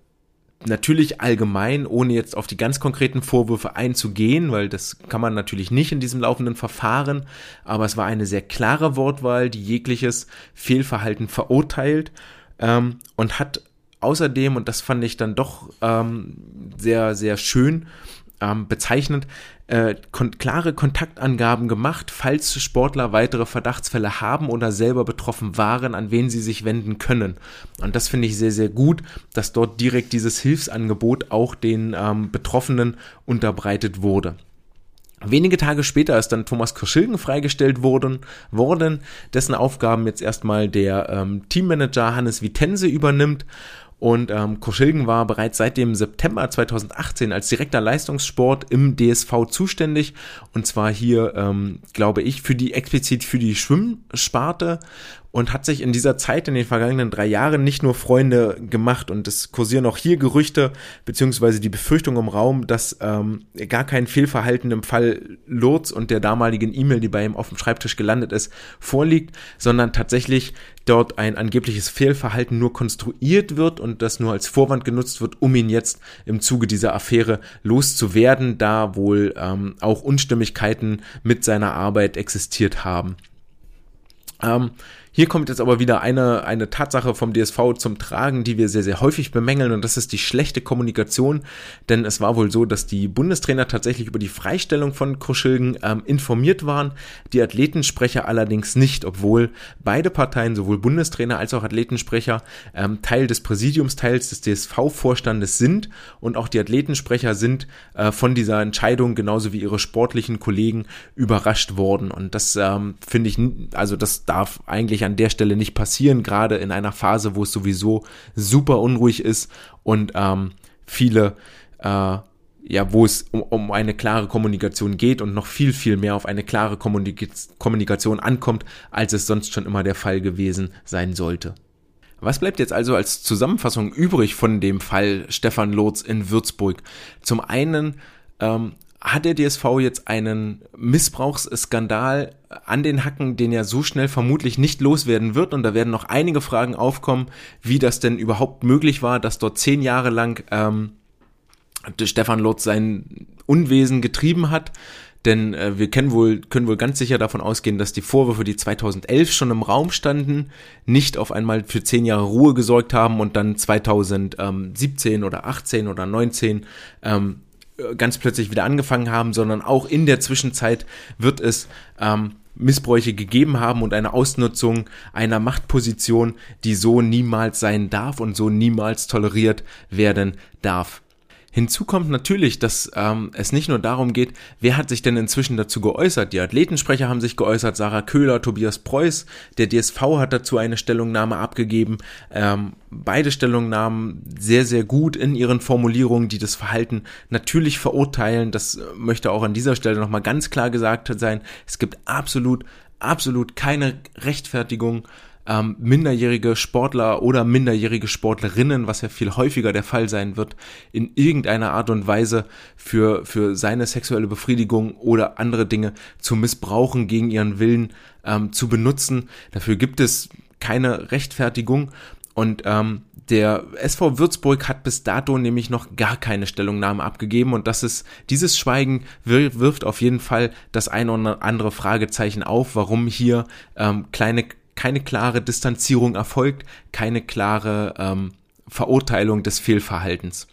natürlich allgemein, ohne jetzt auf die ganz konkreten Vorwürfe einzugehen, weil das kann man natürlich nicht in diesem laufenden Verfahren, aber es war eine sehr klare Wortwahl, die jegliches Fehlverhalten verurteilt ähm, und hat außerdem, und das fand ich dann doch ähm, sehr, sehr schön, ähm, bezeichnend, äh, kon klare Kontaktangaben gemacht, falls Sportler weitere Verdachtsfälle haben oder selber betroffen waren, an wen sie sich wenden können. Und das finde ich sehr, sehr gut, dass dort direkt dieses Hilfsangebot auch den ähm, Betroffenen unterbreitet wurde. Wenige Tage später ist dann Thomas Kirschilgen freigestellt worden, worden dessen Aufgaben jetzt erstmal der ähm, Teammanager Hannes Vitense übernimmt und ähm, Koschilgen war bereits seit dem September 2018 als direkter Leistungssport im DSV zuständig. Und zwar hier, ähm, glaube ich, für die explizit für die Schwimmsparte und hat sich in dieser Zeit in den vergangenen drei Jahren nicht nur Freunde gemacht und es kursieren auch hier Gerüchte beziehungsweise die Befürchtung im Raum, dass ähm, gar kein Fehlverhalten im Fall Lurz und der damaligen E-Mail, die bei ihm auf dem Schreibtisch gelandet ist, vorliegt, sondern tatsächlich dort ein angebliches Fehlverhalten nur konstruiert wird und das nur als Vorwand genutzt wird, um ihn jetzt im Zuge dieser Affäre loszuwerden, da wohl ähm, auch Unstimmigkeiten mit seiner Arbeit existiert haben. Ähm, Hier kommt jetzt aber wieder eine, eine Tatsache vom DSV zum Tragen, die wir sehr, sehr häufig bemängeln und das ist die schlechte Kommunikation, denn es war wohl so, dass die Bundestrainer tatsächlich über die Freistellung von Kruschilgen ähm, informiert waren, die Athletensprecher allerdings nicht, obwohl beide Parteien, sowohl Bundestrainer als auch Athletensprecher, ähm, Teil des Präsidiumsteils des DSV-Vorstandes sind. Und auch die Athletensprecher sind äh, von dieser Entscheidung genauso wie ihre sportlichen Kollegen überrascht worden. Und das ähm, finde ich, also das darf eigentlich an der Stelle nicht passieren, gerade in einer Phase, wo es sowieso super unruhig ist und ähm, viele, äh, ja, wo es um, um eine klare Kommunikation geht und noch viel, viel mehr auf eine klare Kommunik Kommunikation ankommt, als es sonst schon immer der Fall gewesen sein sollte. Was bleibt jetzt also als Zusammenfassung übrig von dem Fall Stefan Lotz in Würzburg? Zum einen ähm, hat der DSV jetzt einen Missbrauchsskandal an den Hacken, den er so schnell vermutlich nicht loswerden wird. Und da werden noch einige Fragen aufkommen, wie das denn überhaupt möglich war, dass dort zehn Jahre lang ähm, Stefan Lotz sein Unwesen getrieben hat. Denn äh, wir können wohl, können wohl ganz sicher davon ausgehen, dass die Vorwürfe, die 2011 schon im Raum standen, nicht auf einmal für zehn Jahre Ruhe gesorgt haben und dann 2017 oder 18 oder 19 ähm, äh, ganz plötzlich wieder angefangen haben, sondern auch in der Zwischenzeit wird es ähm, Missbräuche gegeben haben und eine Ausnutzung einer Machtposition, die so niemals sein darf und so niemals toleriert werden darf. Hinzu kommt natürlich, dass ähm, es nicht nur darum geht, wer hat sich denn inzwischen dazu geäußert. Die Athletensprecher haben sich geäußert, Sarah Köhler, Tobias Preuß, der DSV hat dazu eine Stellungnahme abgegeben. Ähm, beide Stellungnahmen sehr, sehr gut in ihren Formulierungen, die das Verhalten natürlich verurteilen. Das möchte auch an dieser Stelle nochmal ganz klar gesagt sein. Es gibt absolut, absolut keine Rechtfertigung ähm, minderjährige Sportler oder minderjährige Sportlerinnen, was ja viel häufiger der Fall sein wird, in irgendeiner Art und Weise für, für seine sexuelle Befriedigung oder andere Dinge zu missbrauchen, gegen ihren Willen ähm, zu benutzen. Dafür gibt es keine Rechtfertigung und ähm, der SV Würzburg hat bis dato nämlich noch gar keine Stellungnahme abgegeben und das ist, dieses Schweigen wirft auf jeden Fall das ein oder andere Fragezeichen auf, warum hier ähm, kleine keine klare Distanzierung erfolgt, keine klare ähm, Verurteilung des Fehlverhaltens.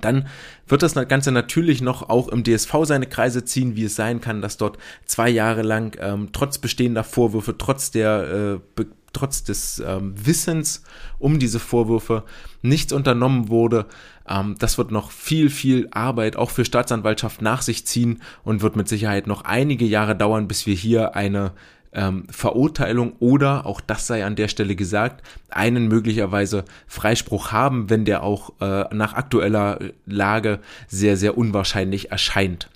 Dann wird das Ganze natürlich noch auch im DSV seine Kreise ziehen, wie es sein kann, dass dort zwei Jahre lang ähm, trotz bestehender Vorwürfe, trotz der äh, trotz des ähm, Wissens um diese Vorwürfe nichts unternommen wurde. Ähm, das wird noch viel, viel Arbeit auch für Staatsanwaltschaft nach sich ziehen und wird mit Sicherheit noch einige Jahre dauern, bis wir hier eine ähm, Verurteilung oder, auch das sei an der Stelle gesagt, einen möglicherweise Freispruch haben, wenn der auch äh, nach aktueller Lage sehr, sehr unwahrscheinlich erscheint.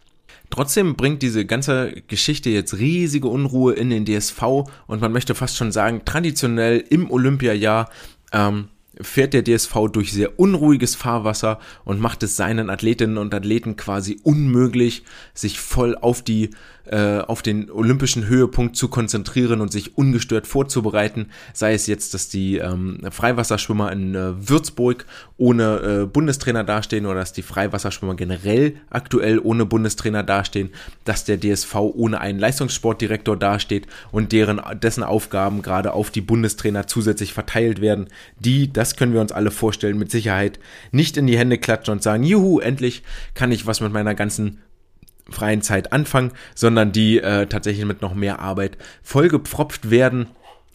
Trotzdem bringt diese ganze Geschichte jetzt riesige Unruhe in den DSV und man möchte fast schon sagen, traditionell im Olympiajahr ähm, fährt der DSV durch sehr unruhiges Fahrwasser und macht es seinen Athletinnen und Athleten quasi unmöglich, sich voll auf die äh, auf den olympischen Höhepunkt zu konzentrieren und sich ungestört vorzubereiten. Sei es jetzt, dass die ähm, Freiwasserschwimmer in äh, Würzburg ohne äh, Bundestrainer dastehen oder dass die Freiwasserschwimmer generell aktuell ohne Bundestrainer dastehen, dass der DSV ohne einen Leistungssportdirektor dasteht und deren dessen Aufgaben gerade auf die Bundestrainer zusätzlich verteilt werden, die, das können wir uns alle vorstellen, mit Sicherheit nicht in die Hände klatschen und sagen, juhu, endlich kann ich was mit meiner ganzen freien Zeit anfangen, sondern die äh, tatsächlich mit noch mehr Arbeit vollgepfropft werden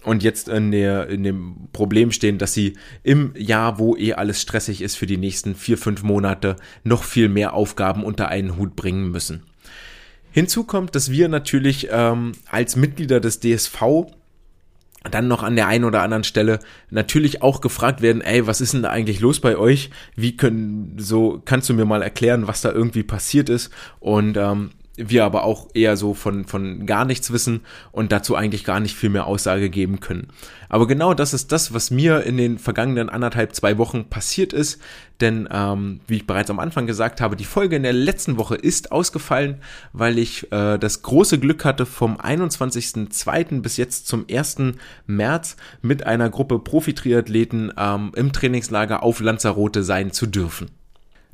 und jetzt in, der, in dem Problem stehen, dass sie im Jahr, wo eh alles stressig ist für die nächsten vier, fünf Monate, noch viel mehr Aufgaben unter einen Hut bringen müssen. Hinzu kommt, dass wir natürlich ähm, als Mitglieder des DSV dann noch an der einen oder anderen Stelle natürlich auch gefragt werden, ey, was ist denn da eigentlich los bei euch? Wie können, so, kannst du mir mal erklären, was da irgendwie passiert ist? Und ähm, wir aber auch eher so von, von gar nichts wissen und dazu eigentlich gar nicht viel mehr Aussage geben können. Aber genau das ist das, was mir in den vergangenen anderthalb, zwei Wochen passiert ist. Denn, ähm, wie ich bereits am Anfang gesagt habe, die Folge in der letzten Woche ist ausgefallen, weil ich äh, das große Glück hatte, vom 21.02. bis jetzt zum 1. März mit einer Gruppe Profi-Triathleten ähm, im Trainingslager auf Lanzarote sein zu dürfen.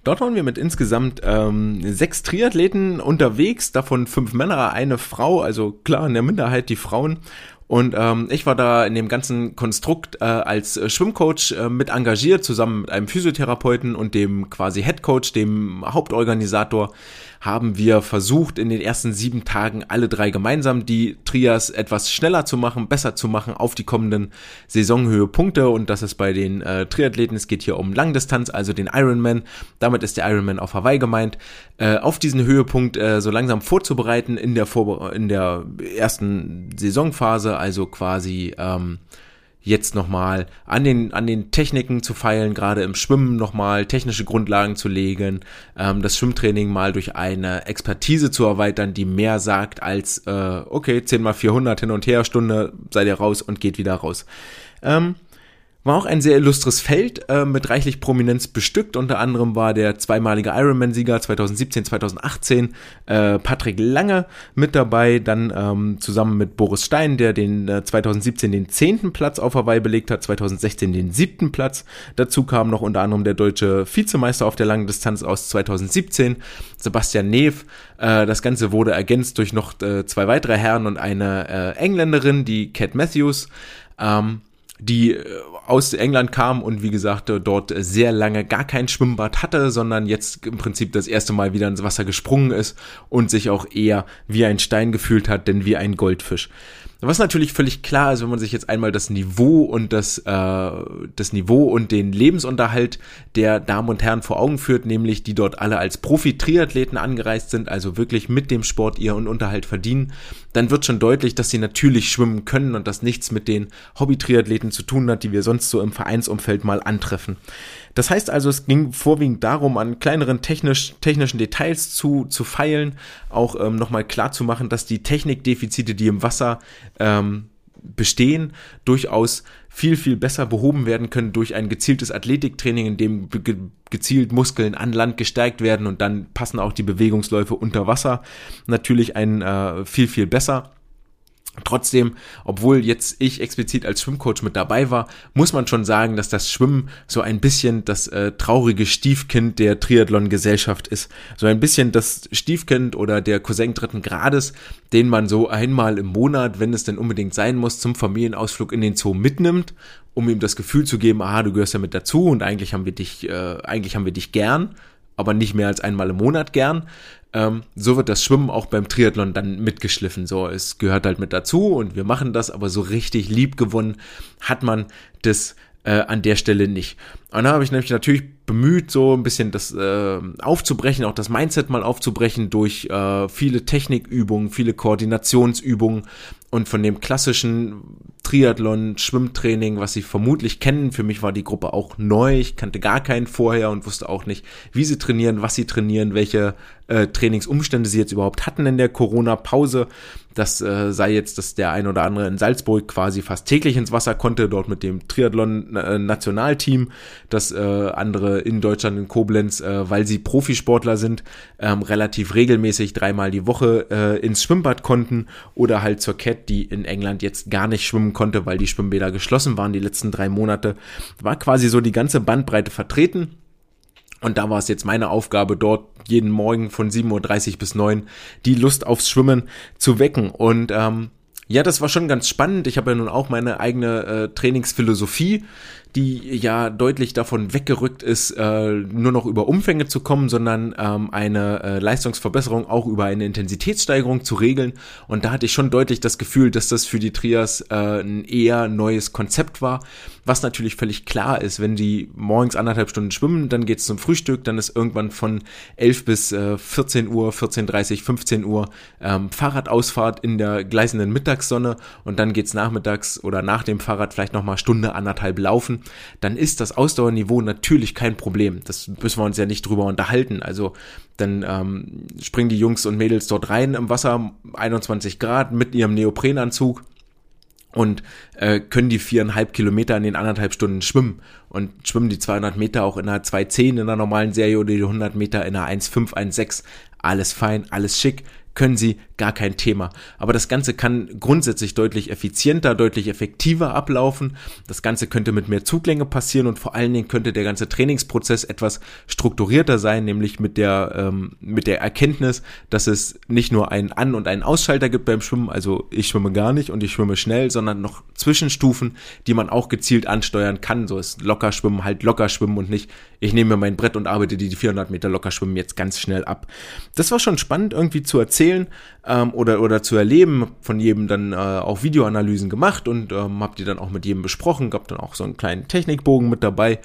Dort waren wir mit insgesamt ähm, sechs Triathleten unterwegs, davon fünf Männer, eine Frau, also klar in der Minderheit die Frauen. Und ähm, ich war da in dem ganzen Konstrukt äh, als Schwimmcoach äh, mit engagiert, zusammen mit einem Physiotherapeuten und dem quasi Headcoach, dem Hauptorganisator haben wir versucht, in den ersten sieben Tagen alle drei gemeinsam die Trias etwas schneller zu machen, besser zu machen auf die kommenden Saisonhöhepunkte. Und das ist bei den äh, Triathleten, es geht hier um Langdistanz, also den Ironman. Damit ist der Ironman auf Hawaii gemeint. Äh, auf diesen Höhepunkt äh, so langsam vorzubereiten in der, Vorbe in der ersten Saisonphase, also quasi ähm, jetzt nochmal an den, an den Techniken zu feilen, gerade im Schwimmen nochmal technische Grundlagen zu legen, ähm, das Schwimmtraining mal durch eine Expertise zu erweitern, die mehr sagt als, äh, okay, 10 mal 400 hin und her, Stunde, seid ihr raus und geht wieder raus. Ähm, war auch ein sehr illustres Feld äh, mit reichlich Prominenz bestückt. Unter anderem war der zweimalige Ironman-Sieger 2017, 2018 äh, Patrick Lange mit dabei. Dann ähm, zusammen mit Boris Stein, der den äh, 2017 den zehnten Platz auf Hawaii belegt hat, 2016 den siebten Platz. Dazu kam noch unter anderem der deutsche Vizemeister auf der langen Distanz aus 2017, Sebastian Neef. Äh, das Ganze wurde ergänzt durch noch äh, zwei weitere Herren und eine äh, Engländerin, die Cat Matthews. Ähm, die äh, aus England kam und wie gesagt dort sehr lange gar kein Schwimmbad hatte, sondern jetzt im Prinzip das erste Mal wieder ins Wasser gesprungen ist und sich auch eher wie ein Stein gefühlt hat, denn wie ein Goldfisch. Was natürlich völlig klar ist, wenn man sich jetzt einmal das Niveau und das, äh, das Niveau und den Lebensunterhalt der Damen und Herren vor Augen führt, nämlich die dort alle als Profi-Triathleten angereist sind, also wirklich mit dem Sport ihren Unterhalt verdienen, dann wird schon deutlich, dass sie natürlich schwimmen können und das nichts mit den Hobby-Triathleten zu tun hat, die wir sonst so im Vereinsumfeld mal antreffen. Das heißt also, es ging vorwiegend darum, an kleineren technisch, technischen Details zu, zu feilen, auch ähm, nochmal klar zu machen, dass die Technikdefizite, die im Wasser ähm, bestehen, durchaus viel, viel besser behoben werden können durch ein gezieltes Athletiktraining, in dem ge gezielt Muskeln an Land gestärkt werden und dann passen auch die Bewegungsläufe unter Wasser natürlich ein äh, viel, viel besser. Trotzdem, obwohl jetzt ich explizit als Schwimmcoach mit dabei war, muss man schon sagen, dass das Schwimmen so ein bisschen das äh, traurige Stiefkind der Triathlon-Gesellschaft ist. So ein bisschen das Stiefkind oder der Cousin dritten Grades, den man so einmal im Monat, wenn es denn unbedingt sein muss, zum Familienausflug in den Zoo mitnimmt, um ihm das Gefühl zu geben, aha, du gehörst ja mit dazu und eigentlich haben wir dich, äh, eigentlich haben wir dich gern aber nicht mehr als einmal im Monat gern. Ähm, so wird das Schwimmen auch beim Triathlon dann mitgeschliffen. So, es gehört halt mit dazu und wir machen das, aber so richtig lieb gewonnen hat man das äh, an der Stelle nicht. Und da habe ich nämlich natürlich bemüht, so ein bisschen das äh, aufzubrechen, auch das Mindset mal aufzubrechen durch äh, viele Technikübungen, viele Koordinationsübungen und von dem klassischen Triathlon, Schwimmtraining, was sie vermutlich kennen. Für mich war die Gruppe auch neu. Ich kannte gar keinen vorher und wusste auch nicht, wie sie trainieren, was sie trainieren, welche äh, Trainingsumstände sie jetzt überhaupt hatten in der Corona-Pause. Das äh, sei jetzt, dass der ein oder andere in Salzburg quasi fast täglich ins Wasser konnte, dort mit dem Triathlon-Nationalteam. Das äh, andere in Deutschland, in Koblenz, äh, weil sie Profisportler sind, ähm, relativ regelmäßig dreimal die Woche äh, ins Schwimmbad konnten oder halt zur Cat, die in England jetzt gar nicht schwimmen konnte, weil die Schwimmbäder geschlossen waren die letzten drei Monate. War quasi so die ganze Bandbreite vertreten. Und da war es jetzt meine Aufgabe, dort jeden Morgen von 7.30 Uhr bis 9 die Lust aufs Schwimmen zu wecken. Und ähm, ja, das war schon ganz spannend. Ich habe ja nun auch meine eigene äh, Trainingsphilosophie, die ja deutlich davon weggerückt ist, äh, nur noch über Umfänge zu kommen, sondern ähm, eine äh, Leistungsverbesserung auch über eine Intensitätssteigerung zu regeln. Und da hatte ich schon deutlich das Gefühl, dass das für die Trias äh, ein eher neues Konzept war, was natürlich völlig klar ist. Wenn die morgens anderthalb Stunden schwimmen, dann geht's zum Frühstück, dann ist irgendwann von 11 bis äh, 14 Uhr, 14.30 15 Uhr ähm, Fahrradausfahrt in der gleißenden Mittagssonne und dann geht's nachmittags oder nach dem Fahrrad vielleicht nochmal Stunde, anderthalb laufen dann ist das Ausdauerniveau natürlich kein Problem. Das müssen wir uns ja nicht drüber unterhalten. Also dann ähm, springen die Jungs und Mädels dort rein im Wasser, 21 Grad mit ihrem Neoprenanzug und äh, können die viereinhalb Kilometer in den anderthalb Stunden schwimmen und schwimmen die 200 Meter auch in einer 210 in der normalen Serie oder die 100 Meter in einer 1,5, 1,6. Alles fein, alles schick können sie, gar kein Thema. Aber das Ganze kann grundsätzlich deutlich effizienter, deutlich effektiver ablaufen. Das Ganze könnte mit mehr Zuglänge passieren und vor allen Dingen könnte der ganze Trainingsprozess etwas strukturierter sein, nämlich mit der, ähm, mit der Erkenntnis, dass es nicht nur einen An- und einen Ausschalter gibt beim Schwimmen, also ich schwimme gar nicht und ich schwimme schnell, sondern noch Zwischenstufen, die man auch gezielt ansteuern kann. So ist locker schwimmen, halt locker schwimmen und nicht, ich nehme mir mein Brett und arbeite die 400 Meter locker schwimmen jetzt ganz schnell ab. Das war schon spannend irgendwie zu erzählen ähm, oder, oder zu erleben, von jedem dann äh, auch Videoanalysen gemacht und ähm, hab die dann auch mit jedem besprochen, gab dann auch so einen kleinen Technikbogen mit dabei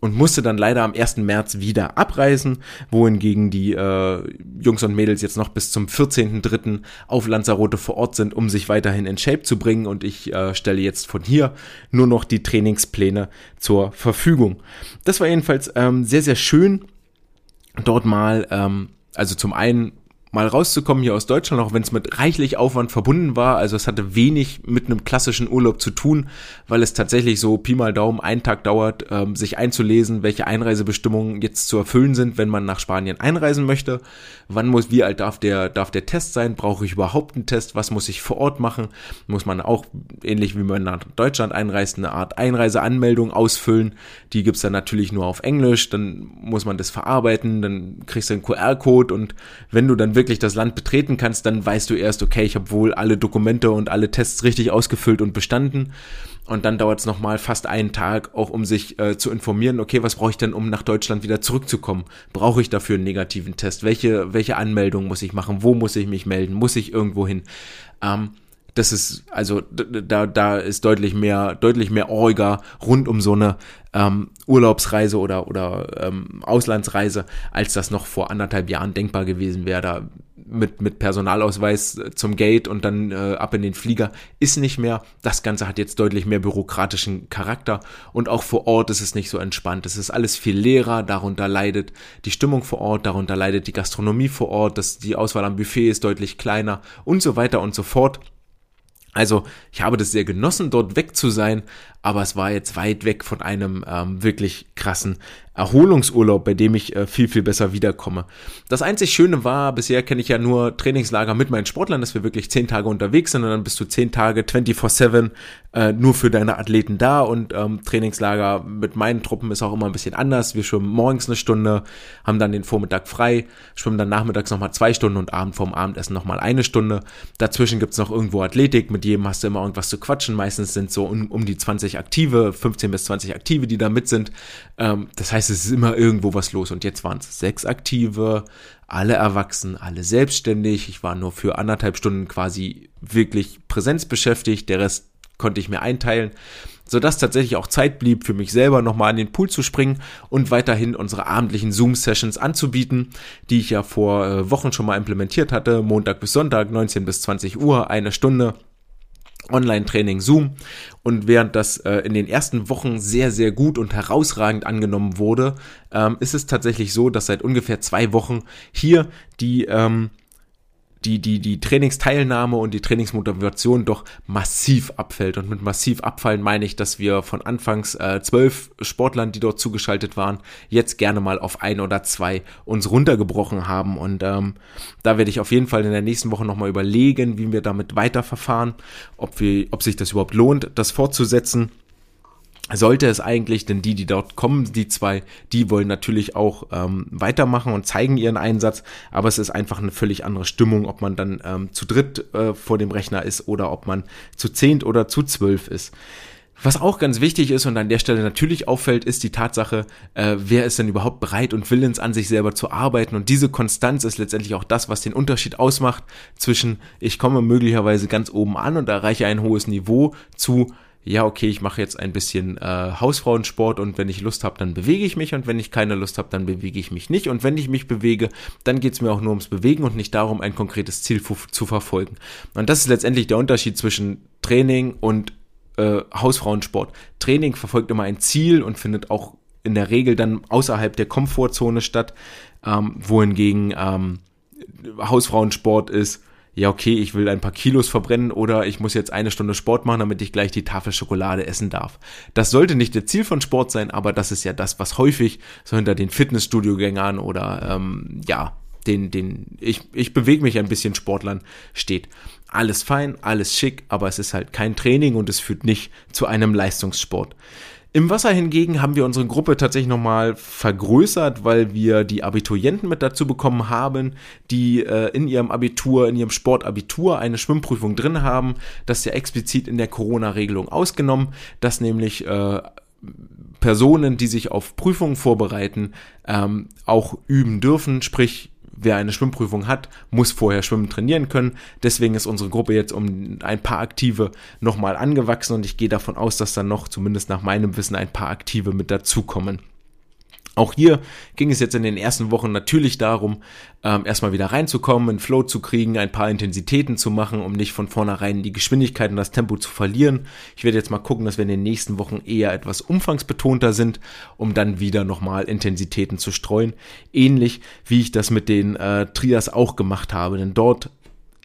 und musste dann leider am 1. März wieder abreisen, wohingegen die äh, Jungs und Mädels jetzt noch bis zum 14.3. auf Lanzarote vor Ort sind, um sich weiterhin in Shape zu bringen und ich äh, stelle jetzt von hier nur noch die Trainingspläne zur Verfügung. Das war jedenfalls ähm, sehr, sehr schön, dort mal, ähm, also zum einen mal rauszukommen hier aus Deutschland, auch wenn es mit reichlich Aufwand verbunden war. Also es hatte wenig mit einem klassischen Urlaub zu tun, weil es tatsächlich so Pi mal Daumen einen Tag dauert, ähm, sich einzulesen, welche Einreisebestimmungen jetzt zu erfüllen sind, wenn man nach Spanien einreisen möchte. Wann muss, wie alt darf der, darf der Test sein? Brauche ich überhaupt einen Test? Was muss ich vor Ort machen? Muss man auch, ähnlich wie man nach Deutschland einreist, eine Art Einreiseanmeldung ausfüllen. Die gibt's dann natürlich nur auf Englisch. Dann muss man das verarbeiten. Dann kriegst du einen QR-Code und wenn du dann wirklich das Land betreten kannst, dann weißt du erst, okay, ich habe wohl alle Dokumente und alle Tests richtig ausgefüllt und bestanden. Und dann dauert es nochmal fast einen Tag, auch um sich äh, zu informieren, okay, was brauche ich denn, um nach Deutschland wieder zurückzukommen? Brauche ich dafür einen negativen Test? Welche, welche Anmeldung muss ich machen? Wo muss ich mich melden? Muss ich irgendwo hin? Ähm, das ist, also da, da ist deutlich mehr, deutlich mehr Orga rund um so eine ähm, Urlaubsreise oder, oder ähm, Auslandsreise, als das noch vor anderthalb Jahren denkbar gewesen wäre. Da mit, mit Personalausweis zum Gate und dann äh, ab in den Flieger ist nicht mehr. Das Ganze hat jetzt deutlich mehr bürokratischen Charakter und auch vor Ort ist es nicht so entspannt. Es ist alles viel leerer, darunter leidet die Stimmung vor Ort, darunter leidet die Gastronomie vor Ort, das, die Auswahl am Buffet ist deutlich kleiner und so weiter und so fort. Also ich habe das sehr genossen, dort weg zu sein, aber es war jetzt weit weg von einem ähm, wirklich krassen Erholungsurlaub, bei dem ich äh, viel, viel besser wiederkomme. Das einzig Schöne war, bisher kenne ich ja nur Trainingslager mit meinen Sportlern, dass wir wirklich zehn Tage unterwegs sind und dann bist du zehn Tage 24-7 äh, nur für deine Athleten da und ähm, Trainingslager mit meinen Truppen ist auch immer ein bisschen anders. Wir schwimmen morgens eine Stunde, haben dann den Vormittag frei, schwimmen dann nachmittags nochmal zwei Stunden und abend vorm Abendessen nochmal eine Stunde. Dazwischen gibt's noch irgendwo Athletik, mit jedem hast du immer irgendwas zu quatschen. Meistens sind so um, um die 20 Aktive, 15 bis 20 Aktive, die da mit sind. Ähm, das heißt, es ist immer irgendwo was los. Und jetzt waren es sechs Aktive, alle erwachsen, alle selbstständig. Ich war nur für anderthalb Stunden quasi wirklich präsenzbeschäftigt. Der Rest konnte ich mir einteilen, sodass tatsächlich auch Zeit blieb, für mich selber nochmal an den Pool zu springen und weiterhin unsere abendlichen Zoom-Sessions anzubieten, die ich ja vor äh, Wochen schon mal implementiert hatte. Montag bis Sonntag, 19 bis 20 Uhr, eine Stunde Online-Training Zoom. Und während das äh, in den ersten Wochen sehr, sehr gut und herausragend angenommen wurde, ähm, ist es tatsächlich so, dass seit ungefähr zwei Wochen hier die ähm, die, die, die Trainingsteilnahme und die Trainingsmotivation doch massiv abfällt. Und mit massiv abfallen meine ich, dass wir von anfangs äh, zwölf Sportlern, die dort zugeschaltet waren, jetzt gerne mal auf ein oder zwei uns runtergebrochen haben. Und ähm, da werde ich auf jeden Fall in der nächsten Woche nochmal überlegen, wie wir damit weiterverfahren, ob, wir, ob sich das überhaupt lohnt, das fortzusetzen sollte es eigentlich, denn die, die dort kommen, die zwei, die wollen natürlich auch ähm, weitermachen und zeigen ihren Einsatz, aber es ist einfach eine völlig andere Stimmung, ob man dann ähm, zu dritt äh, vor dem Rechner ist oder ob man zu zehnt oder zu zwölf ist. Was auch ganz wichtig ist und an der Stelle natürlich auffällt, ist die Tatsache, äh, wer ist denn überhaupt bereit und willens an sich selber zu arbeiten. Und diese Konstanz ist letztendlich auch das, was den Unterschied ausmacht zwischen ich komme möglicherweise ganz oben an und erreiche ein hohes Niveau zu ja, okay, ich mache jetzt ein bisschen äh, Hausfrauensport und wenn ich Lust habe, dann bewege ich mich und wenn ich keine Lust habe, dann bewege ich mich nicht. Und wenn ich mich bewege, dann geht es mir auch nur ums Bewegen und nicht darum, ein konkretes Ziel zu verfolgen. Und das ist letztendlich der Unterschied zwischen Training und äh, Hausfrauensport. Training verfolgt immer ein Ziel und findet auch in der Regel dann außerhalb der Komfortzone statt, ähm, wohingegen ähm, Hausfrauensport ist, ja, okay, ich will ein paar Kilos verbrennen oder ich muss jetzt eine Stunde Sport machen, damit ich gleich die Tafel Schokolade essen darf. Das sollte nicht der Ziel von Sport sein, aber das ist ja das, was häufig so hinter den Fitnessstudio-Gängern oder ähm, ja, den, den, ich, ich bewege mich ein bisschen Sportlern steht. Alles fein, alles schick, aber es ist halt kein Training und es führt nicht zu einem Leistungssport. Im Wasser hingegen haben wir unsere Gruppe tatsächlich nochmal vergrößert, weil wir die Abiturienten mit dazu bekommen haben, die äh, in ihrem Abitur, in ihrem Sportabitur eine Schwimmprüfung drin haben. Das ist ja explizit in der Corona-Regelung ausgenommen, dass nämlich äh, Personen, die sich auf Prüfungen vorbereiten, ähm, auch üben dürfen, sprich wer eine Schwimmprüfung hat, muss vorher schwimmen trainieren können. Deswegen ist unsere Gruppe jetzt um ein paar Aktive nochmal angewachsen und ich gehe davon aus, dass dann noch, zumindest nach meinem Wissen, ein paar Aktive mit dazukommen. Auch hier ging es jetzt in den ersten Wochen natürlich darum, ähm, erstmal wieder reinzukommen, einen Flow zu kriegen, ein paar Intensitäten zu machen, um nicht von vornherein die Geschwindigkeit und das Tempo zu verlieren. Ich werde jetzt mal gucken, dass wir in den nächsten Wochen eher etwas umfangsbetonter sind, um dann wieder nochmal Intensitäten zu streuen. Ähnlich wie ich das mit den äh, Trias auch gemacht habe, denn dort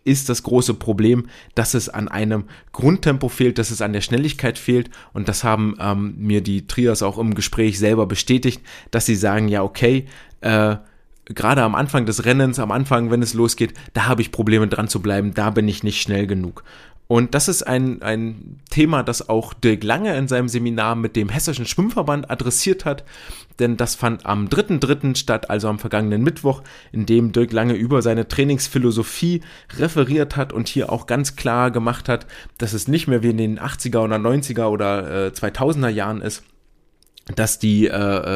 ist das große Problem, dass es an einem Grundtempo fehlt, dass es an der Schnelligkeit fehlt. Und das haben ähm, mir die Trias auch im Gespräch selber bestätigt, dass sie sagen, ja, okay, äh, gerade am Anfang des Rennens, am Anfang, wenn es losgeht, da habe ich Probleme dran zu bleiben, da bin ich nicht schnell genug. Und das ist ein, ein Thema, das auch Dirk Lange in seinem Seminar mit dem Hessischen Schwimmverband adressiert hat. Denn das fand am 3.3. statt, also am vergangenen Mittwoch, in dem Dirk Lange über seine Trainingsphilosophie referiert hat und hier auch ganz klar gemacht hat, dass es nicht mehr wie in den 80er oder 90er oder äh, 2000er Jahren ist, dass die äh,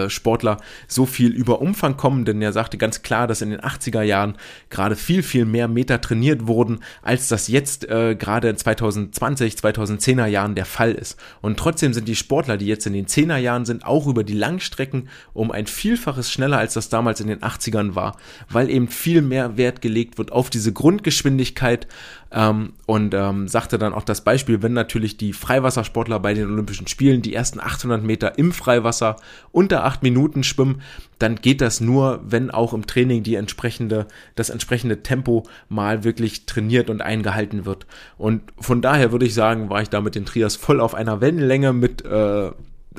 äh, Sportler so viel über Umfang kommen, denn er sagte ganz klar, dass in den 80er Jahren gerade viel, viel mehr Meter trainiert wurden, als das jetzt äh, gerade in 2020, 2010er Jahren der Fall ist. Und trotzdem sind die Sportler, die jetzt in den 10er Jahren sind, auch über die Langstrecken um ein Vielfaches schneller, als das damals in den 80ern war, weil eben viel mehr Wert gelegt wird auf diese Grundgeschwindigkeit ähm, und ähm, sagte dann auch das Beispiel, wenn natürlich die Freiwassersportler bei den Olympischen Spielen die ersten 800 Meter im Freiwasser unter acht Minuten schwimmen, dann geht das nur, wenn auch im Training die entsprechende, das entsprechende Tempo mal wirklich trainiert und eingehalten wird. Und von daher würde ich sagen, war ich da mit den Trias voll auf einer Wellenlänge mit äh,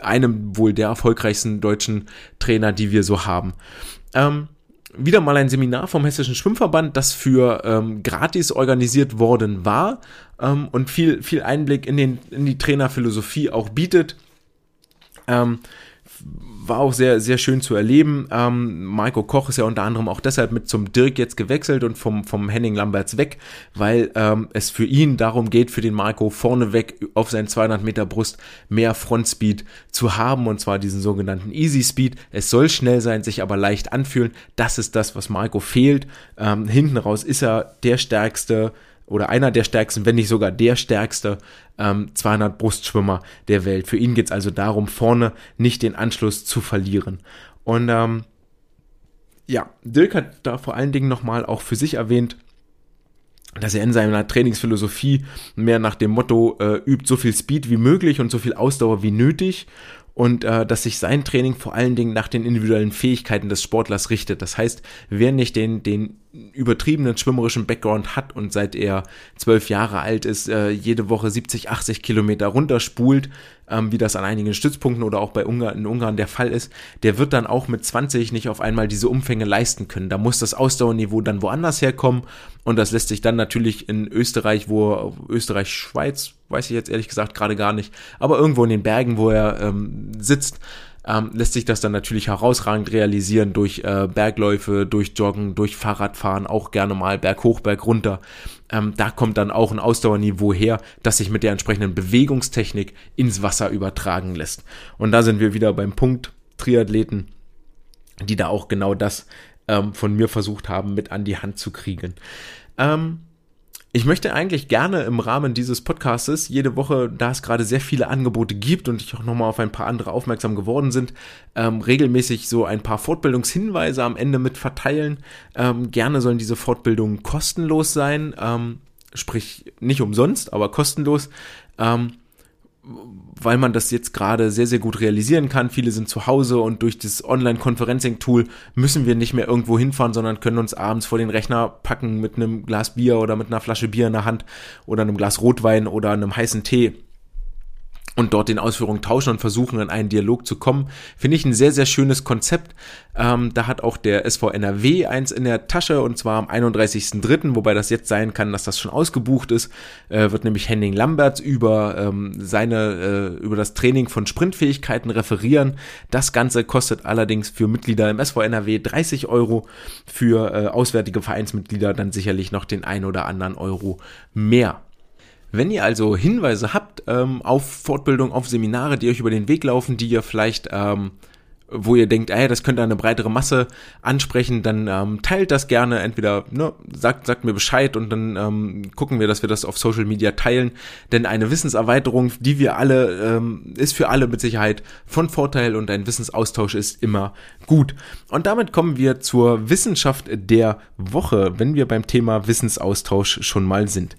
einem wohl der erfolgreichsten deutschen Trainer, die wir so haben. Ähm, wieder mal ein Seminar vom Hessischen Schwimmverband, das für ähm, gratis organisiert worden war ähm, und viel, viel Einblick in, den, in die Trainerphilosophie auch bietet. Ähm, war auch sehr, sehr schön zu erleben. Ähm, Marco Koch ist ja unter anderem auch deshalb mit zum Dirk jetzt gewechselt und vom, vom Henning Lamberts weg, weil ähm, es für ihn darum geht, für den Marco vorneweg auf seinen 200 Meter Brust mehr Frontspeed zu haben und zwar diesen sogenannten Easy Speed. Es soll schnell sein, sich aber leicht anfühlen. Das ist das, was Marco fehlt. Ähm, hinten raus ist er der stärkste oder einer der stärksten, wenn nicht sogar der stärkste ähm, 200 Brustschwimmer der Welt. Für ihn geht es also darum, vorne nicht den Anschluss zu verlieren. Und ähm, ja, Dirk hat da vor allen Dingen nochmal auch für sich erwähnt, dass er in seiner Trainingsphilosophie mehr nach dem Motto äh, übt so viel Speed wie möglich und so viel Ausdauer wie nötig und äh, dass sich sein Training vor allen Dingen nach den individuellen Fähigkeiten des Sportlers richtet. Das heißt, wer nicht den, den übertriebenen schwimmerischen Background hat und seit er zwölf Jahre alt ist, äh, jede Woche 70, 80 Kilometer runterspult, ähm, wie das an einigen Stützpunkten oder auch bei Ungarn, in Ungarn der Fall ist, der wird dann auch mit 20 nicht auf einmal diese Umfänge leisten können. Da muss das Ausdauerniveau dann woanders herkommen und das lässt sich dann natürlich in Österreich, wo Österreich, Schweiz, weiß ich jetzt ehrlich gesagt gerade gar nicht, aber irgendwo in den Bergen, wo er ähm, sitzt, ähm, lässt sich das dann natürlich herausragend realisieren durch äh, Bergläufe, durch Joggen, durch Fahrradfahren, auch gerne mal Berg hoch, Berg runter. Ähm, da kommt dann auch ein Ausdauerniveau her, das sich mit der entsprechenden Bewegungstechnik ins Wasser übertragen lässt. Und da sind wir wieder beim Punkt Triathleten, die da auch genau das ähm, von mir versucht haben, mit an die Hand zu kriegen. Ähm, ich möchte eigentlich gerne im Rahmen dieses Podcastes jede Woche, da es gerade sehr viele Angebote gibt und ich auch nochmal auf ein paar andere aufmerksam geworden sind, ähm, regelmäßig so ein paar Fortbildungshinweise am Ende mit verteilen. Ähm, gerne sollen diese Fortbildungen kostenlos sein, ähm, sprich nicht umsonst, aber kostenlos. Ähm, weil man das jetzt gerade sehr, sehr gut realisieren kann. Viele sind zu Hause und durch das Online-Conferencing-Tool müssen wir nicht mehr irgendwo hinfahren, sondern können uns abends vor den Rechner packen mit einem Glas Bier oder mit einer Flasche Bier in der Hand oder einem Glas Rotwein oder einem heißen Tee und dort den Ausführungen tauschen und versuchen, in einen Dialog zu kommen. Finde ich ein sehr, sehr schönes Konzept. Ähm, da hat auch der SV NRW eins in der Tasche und zwar am 31.03., wobei das jetzt sein kann, dass das schon ausgebucht ist, äh, wird nämlich Henning Lamberts über ähm, seine, äh, über das Training von Sprintfähigkeiten referieren. Das Ganze kostet allerdings für Mitglieder im SV NRW 30 Euro, für äh, auswärtige Vereinsmitglieder dann sicherlich noch den ein oder anderen Euro mehr. Wenn ihr also Hinweise habt ähm, auf Fortbildung, auf Seminare, die euch über den Weg laufen, die ihr vielleicht, ähm, wo ihr denkt, ey, das könnte eine breitere Masse ansprechen, dann ähm, teilt das gerne. Entweder ne, sagt, sagt mir Bescheid und dann ähm, gucken wir, dass wir das auf Social Media teilen. Denn eine Wissenserweiterung, die wir alle, ähm, ist für alle mit Sicherheit von Vorteil und ein Wissensaustausch ist immer gut. Und damit kommen wir zur Wissenschaft der Woche, wenn wir beim Thema Wissensaustausch schon mal sind.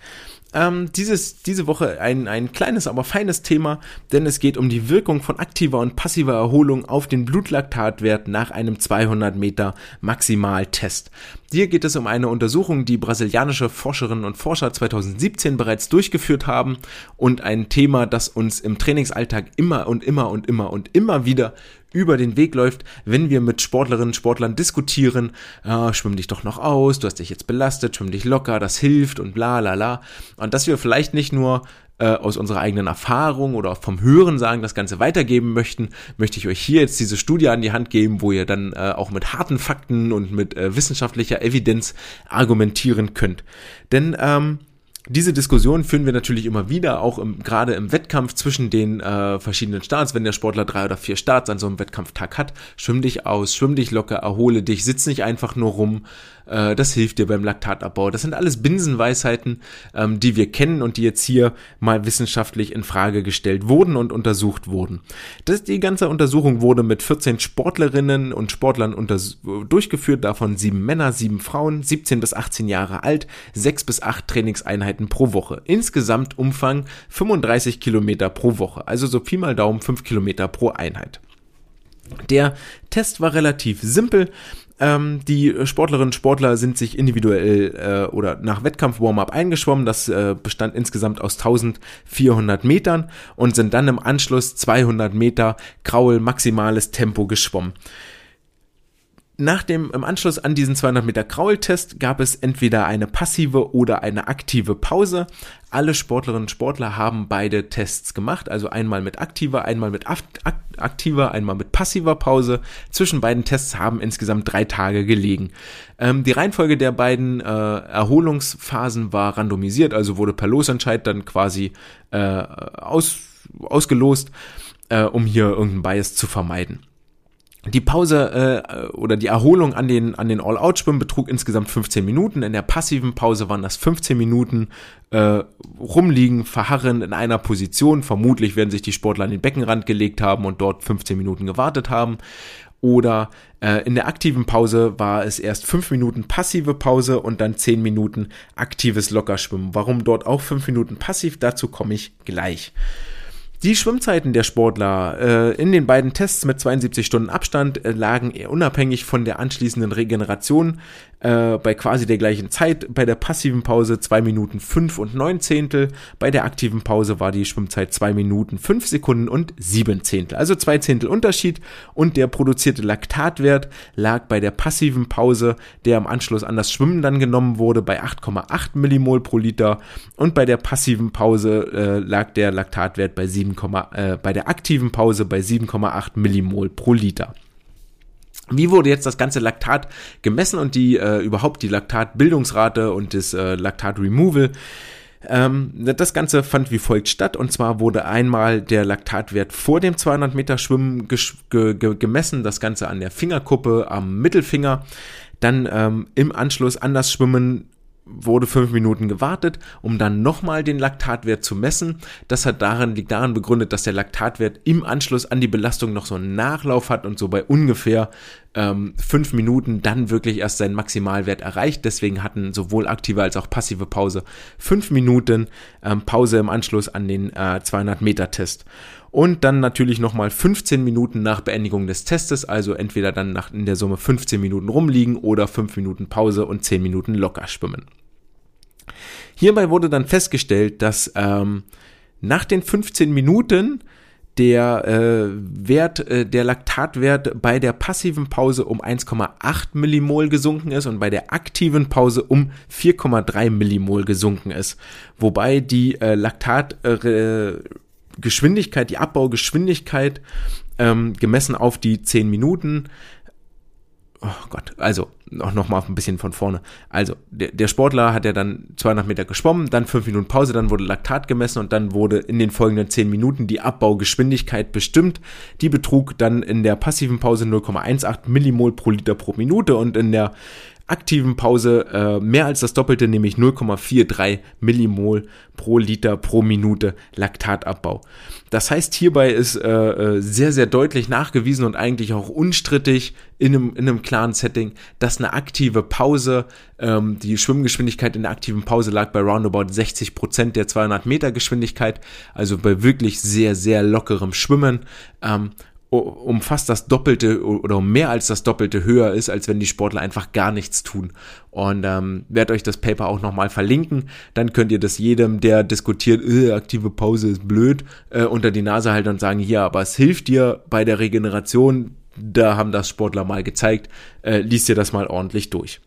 Ähm, dieses, diese Woche ein, ein kleines, aber feines Thema, denn es geht um die Wirkung von aktiver und passiver Erholung auf den Blutlaktatwert nach einem 200 Meter Maximaltest. Hier geht es um eine Untersuchung, die brasilianische Forscherinnen und Forscher 2017 bereits durchgeführt haben und ein Thema, das uns im Trainingsalltag immer und immer und immer und immer wieder über den Weg läuft, wenn wir mit Sportlerinnen und Sportlern diskutieren, äh, schwimm dich doch noch aus, du hast dich jetzt belastet, schwimm dich locker, das hilft und bla la la. Und dass wir vielleicht nicht nur äh, aus unserer eigenen Erfahrung oder vom Hören sagen das Ganze weitergeben möchten, möchte ich euch hier jetzt diese Studie an die Hand geben, wo ihr dann äh, auch mit harten Fakten und mit äh, wissenschaftlicher Evidenz argumentieren könnt. Denn ähm, diese Diskussion führen wir natürlich immer wieder, auch im, gerade im Wettkampf zwischen den äh, verschiedenen Starts. Wenn der Sportler drei oder vier Starts an so einem Wettkampftag hat, schwimm dich aus, schwimm dich locker, erhole dich, sitz nicht einfach nur rum, äh, das hilft dir beim Laktatabbau. Das sind alles Binsenweisheiten, ähm, die wir kennen und die jetzt hier mal wissenschaftlich in Frage gestellt wurden und untersucht wurden. Das, die ganze Untersuchung wurde mit 14 Sportlerinnen und Sportlern durchgeführt, davon sieben Männer, sieben Frauen, 17 bis 18 Jahre alt, sechs bis acht Trainingseinheiten pro Woche. Insgesamt Umfang 35 Kilometer pro Woche, also so Pi mal Daumen 5 Kilometer pro Einheit. Der Test war relativ simpel. Ähm, die Sportlerinnen und Sportler sind sich individuell äh, oder nach Wettkampf-Warm-up eingeschwommen. Das äh, bestand insgesamt aus 1400 Metern und sind dann im Anschluss 200 Meter Kraul maximales Tempo geschwommen. Nach dem, im Anschluss an diesen 200 Meter Kraultest gab es entweder eine passive oder eine aktive Pause. Alle Sportlerinnen und Sportler haben beide Tests gemacht, also einmal mit aktiver, einmal mit aktiver, einmal mit passiver Pause. Zwischen beiden Tests haben insgesamt drei Tage gelegen. Ähm, die Reihenfolge der beiden äh, Erholungsphasen war randomisiert, also wurde per Losentscheid dann quasi äh, aus, ausgelost, äh, um hier irgendeinen Bias zu vermeiden. Die Pause äh, oder die Erholung an den, an den All-Out-Schwimmen betrug insgesamt 15 Minuten. In der passiven Pause waren das 15 Minuten äh, rumliegen, verharren in einer Position. Vermutlich werden sich die Sportler an den Beckenrand gelegt haben und dort 15 Minuten gewartet haben. Oder äh, in der aktiven Pause war es erst 5 Minuten passive Pause und dann 10 Minuten aktives Lockerschwimmen. Warum dort auch 5 Minuten passiv, dazu komme ich gleich. Die Schwimmzeiten der Sportler äh, in den beiden Tests mit 72 Stunden Abstand äh, lagen unabhängig von der anschließenden Regeneration äh, bei quasi der gleichen Zeit. Bei der passiven Pause 2 Minuten 5 und 9 Zehntel. Bei der aktiven Pause war die Schwimmzeit 2 Minuten 5 Sekunden und 7 Zehntel. Also 2 Zehntel Unterschied und der produzierte Laktatwert lag bei der passiven Pause, der im Anschluss an das Schwimmen dann genommen wurde, bei 8,8 Millimol pro Liter und bei der passiven Pause äh, lag der Laktatwert bei 7, äh, bei der aktiven Pause bei 7,8 Millimol pro Liter. Wie wurde jetzt das ganze Laktat gemessen und die äh, überhaupt die Laktatbildungsrate und das äh, Laktat-Removal? Ähm, das Ganze fand wie folgt statt und zwar wurde einmal der Laktatwert vor dem 200 Meter Schwimmen ge ge gemessen, das Ganze an der Fingerkuppe, am Mittelfinger, dann ähm, im Anschluss an das Schwimmen wurde fünf Minuten gewartet, um dann nochmal den Laktatwert zu messen. Das hat daran, liegt daran begründet, dass der Laktatwert im Anschluss an die Belastung noch so einen Nachlauf hat und so bei ungefähr ähm, fünf Minuten dann wirklich erst seinen Maximalwert erreicht. Deswegen hatten sowohl aktive als auch passive Pause fünf Minuten ähm, Pause im Anschluss an den äh, 200 Meter Test. Und dann natürlich nochmal 15 Minuten nach Beendigung des Testes, also entweder dann nach, in der Summe 15 Minuten rumliegen oder 5 Minuten Pause und 10 Minuten locker schwimmen. Hierbei wurde dann festgestellt, dass ähm, nach den 15 Minuten der äh, Wert, äh, der Laktatwert bei der passiven Pause um 1,8 Millimol gesunken ist und bei der aktiven Pause um 4,3 Millimol gesunken ist. Wobei die äh, Laktatgeschwindigkeit, die Abbaugeschwindigkeit ähm, gemessen auf die 10 Minuten oh Gott, also noch, noch mal ein bisschen von vorne. Also der, der Sportler hat ja dann 200 Meter geschwommen, dann 5 Minuten Pause, dann wurde Laktat gemessen und dann wurde in den folgenden 10 Minuten die Abbaugeschwindigkeit bestimmt. Die betrug dann in der passiven Pause 0,18 Millimol pro Liter pro Minute und in der aktiven Pause äh, mehr als das Doppelte, nämlich 0,43 Millimol pro Liter pro Minute Laktatabbau. Das heißt, hierbei ist äh, äh, sehr, sehr deutlich nachgewiesen und eigentlich auch unstrittig in einem, in einem klaren Setting, dass eine aktive Pause, ähm, die Schwimmgeschwindigkeit in der aktiven Pause lag bei roundabout 60 Prozent der 200 Meter Geschwindigkeit, also bei wirklich sehr, sehr lockerem Schwimmen. Ähm, um fast das Doppelte oder um mehr als das Doppelte höher ist, als wenn die Sportler einfach gar nichts tun. Und ähm, werde euch das Paper auch nochmal verlinken. Dann könnt ihr das jedem, der diskutiert, äh, aktive Pause ist blöd, äh, unter die Nase halten und sagen, ja, aber es hilft dir bei der Regeneration. Da haben das Sportler mal gezeigt. Äh, liest dir das mal ordentlich durch.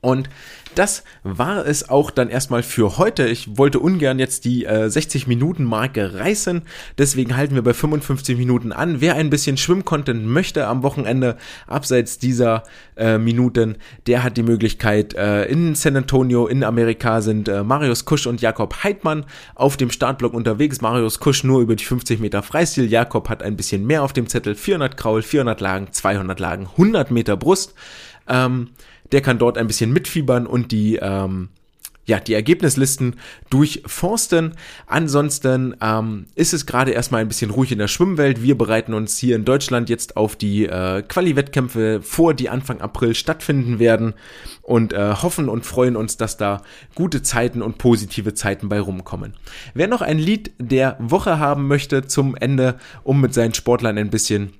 Und das war es auch dann erstmal für heute. Ich wollte ungern jetzt die äh, 60 Minuten Marke reißen, deswegen halten wir bei 55 Minuten an. Wer ein bisschen Schwimmcontent möchte am Wochenende abseits dieser äh, Minuten, der hat die Möglichkeit äh, in San Antonio in Amerika sind äh, Marius Kusch und Jakob Heidmann auf dem Startblock unterwegs. Marius Kusch nur über die 50 Meter Freistil, Jakob hat ein bisschen mehr auf dem Zettel, 400 Kraul, 400 Lagen, 200 Lagen, 100 Meter Brust. Ähm, der kann dort ein bisschen mitfiebern und die ähm, ja, die Ergebnislisten durchforsten. Ansonsten ähm, ist es gerade erstmal ein bisschen ruhig in der Schwimmwelt. Wir bereiten uns hier in Deutschland jetzt auf die äh, Quali-Wettkämpfe vor, die Anfang April stattfinden werden und äh, hoffen und freuen uns, dass da gute Zeiten und positive Zeiten bei rumkommen. Wer noch ein Lied der Woche haben möchte zum Ende, um mit seinen Sportlern ein bisschen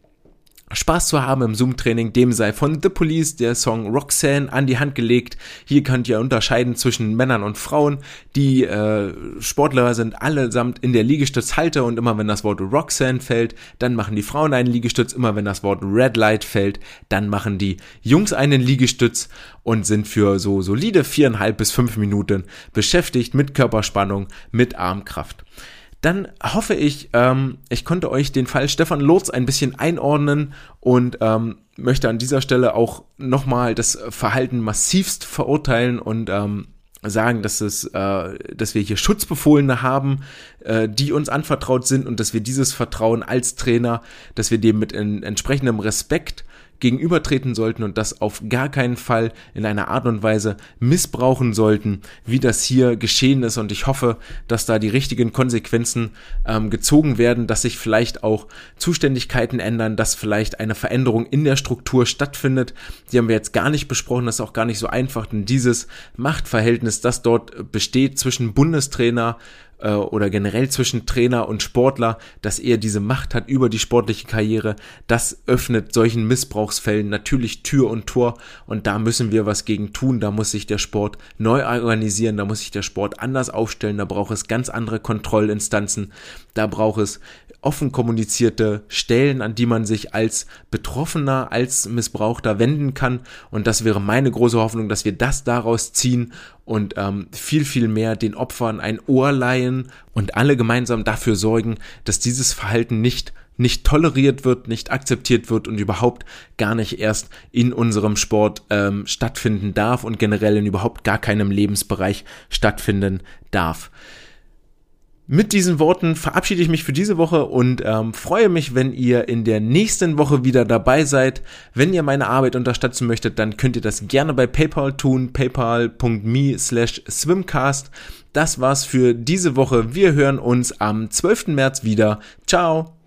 Spaß zu haben im Zoom-Training, dem sei von The Police der Song Roxanne an die Hand gelegt. Hier könnt ihr unterscheiden zwischen Männern und Frauen. Die äh, Sportler sind allesamt in der Liegestützhalte und immer wenn das Wort Roxanne fällt, dann machen die Frauen einen Liegestütz. Immer wenn das Wort Red Light fällt, dann machen die Jungs einen Liegestütz und sind für so solide viereinhalb bis fünf Minuten beschäftigt mit Körperspannung, mit Armkraft dann hoffe ich, ähm, ich konnte euch den Fall Stefan Lotz ein bisschen einordnen und ähm, möchte an dieser Stelle auch nochmal das Verhalten massivst verurteilen und ähm, sagen, dass es, äh, dass wir hier Schutzbefohlene haben, äh, die uns anvertraut sind und dass wir dieses Vertrauen als Trainer, dass wir dem mit in, entsprechendem Respekt gegenübertreten sollten und das auf gar keinen Fall in einer Art und Weise missbrauchen sollten, wie das hier geschehen ist. Und ich hoffe, dass da die richtigen Konsequenzen ähm, gezogen werden, dass sich vielleicht auch Zuständigkeiten ändern, dass vielleicht eine Veränderung in der Struktur stattfindet. Die haben wir jetzt gar nicht besprochen, das ist auch gar nicht so einfach, denn dieses Machtverhältnis, das dort besteht zwischen Bundestrainer, äh, oder generell zwischen Trainer und Sportler, dass er diese Macht hat über die sportliche Karriere, das öffnet solchen Missbrauchsfällen natürlich Tür und Tor. Und da müssen wir was gegen tun, da muss sich der Sport neu organisieren, da muss sich der Sport anders aufstellen, da braucht es ganz andere Kontrollinstanzen, da braucht es offen kommunizierte Stellen, an die man sich als Betroffener, als Missbrauchter wenden kann. Und das wäre meine große Hoffnung, dass wir das daraus ziehen und ähm, viel, viel mehr den Opfern ein Ohr leihen und alle gemeinsam dafür sorgen, dass dieses Verhalten nicht nicht toleriert wird, nicht akzeptiert wird und überhaupt gar nicht erst in unserem Sport ähm, stattfinden darf und generell in überhaupt gar keinem Lebensbereich stattfinden darf. Mit diesen Worten verabschiede ich mich für diese Woche und ähm, freue mich, wenn ihr in der nächsten Woche wieder dabei seid. Wenn ihr meine Arbeit unterstützen möchtet, dann könnt ihr das gerne bei PayPal tun, paypal.me slash swimcast. Das war's für diese Woche. Wir hören uns am 12. März wieder. Ciao!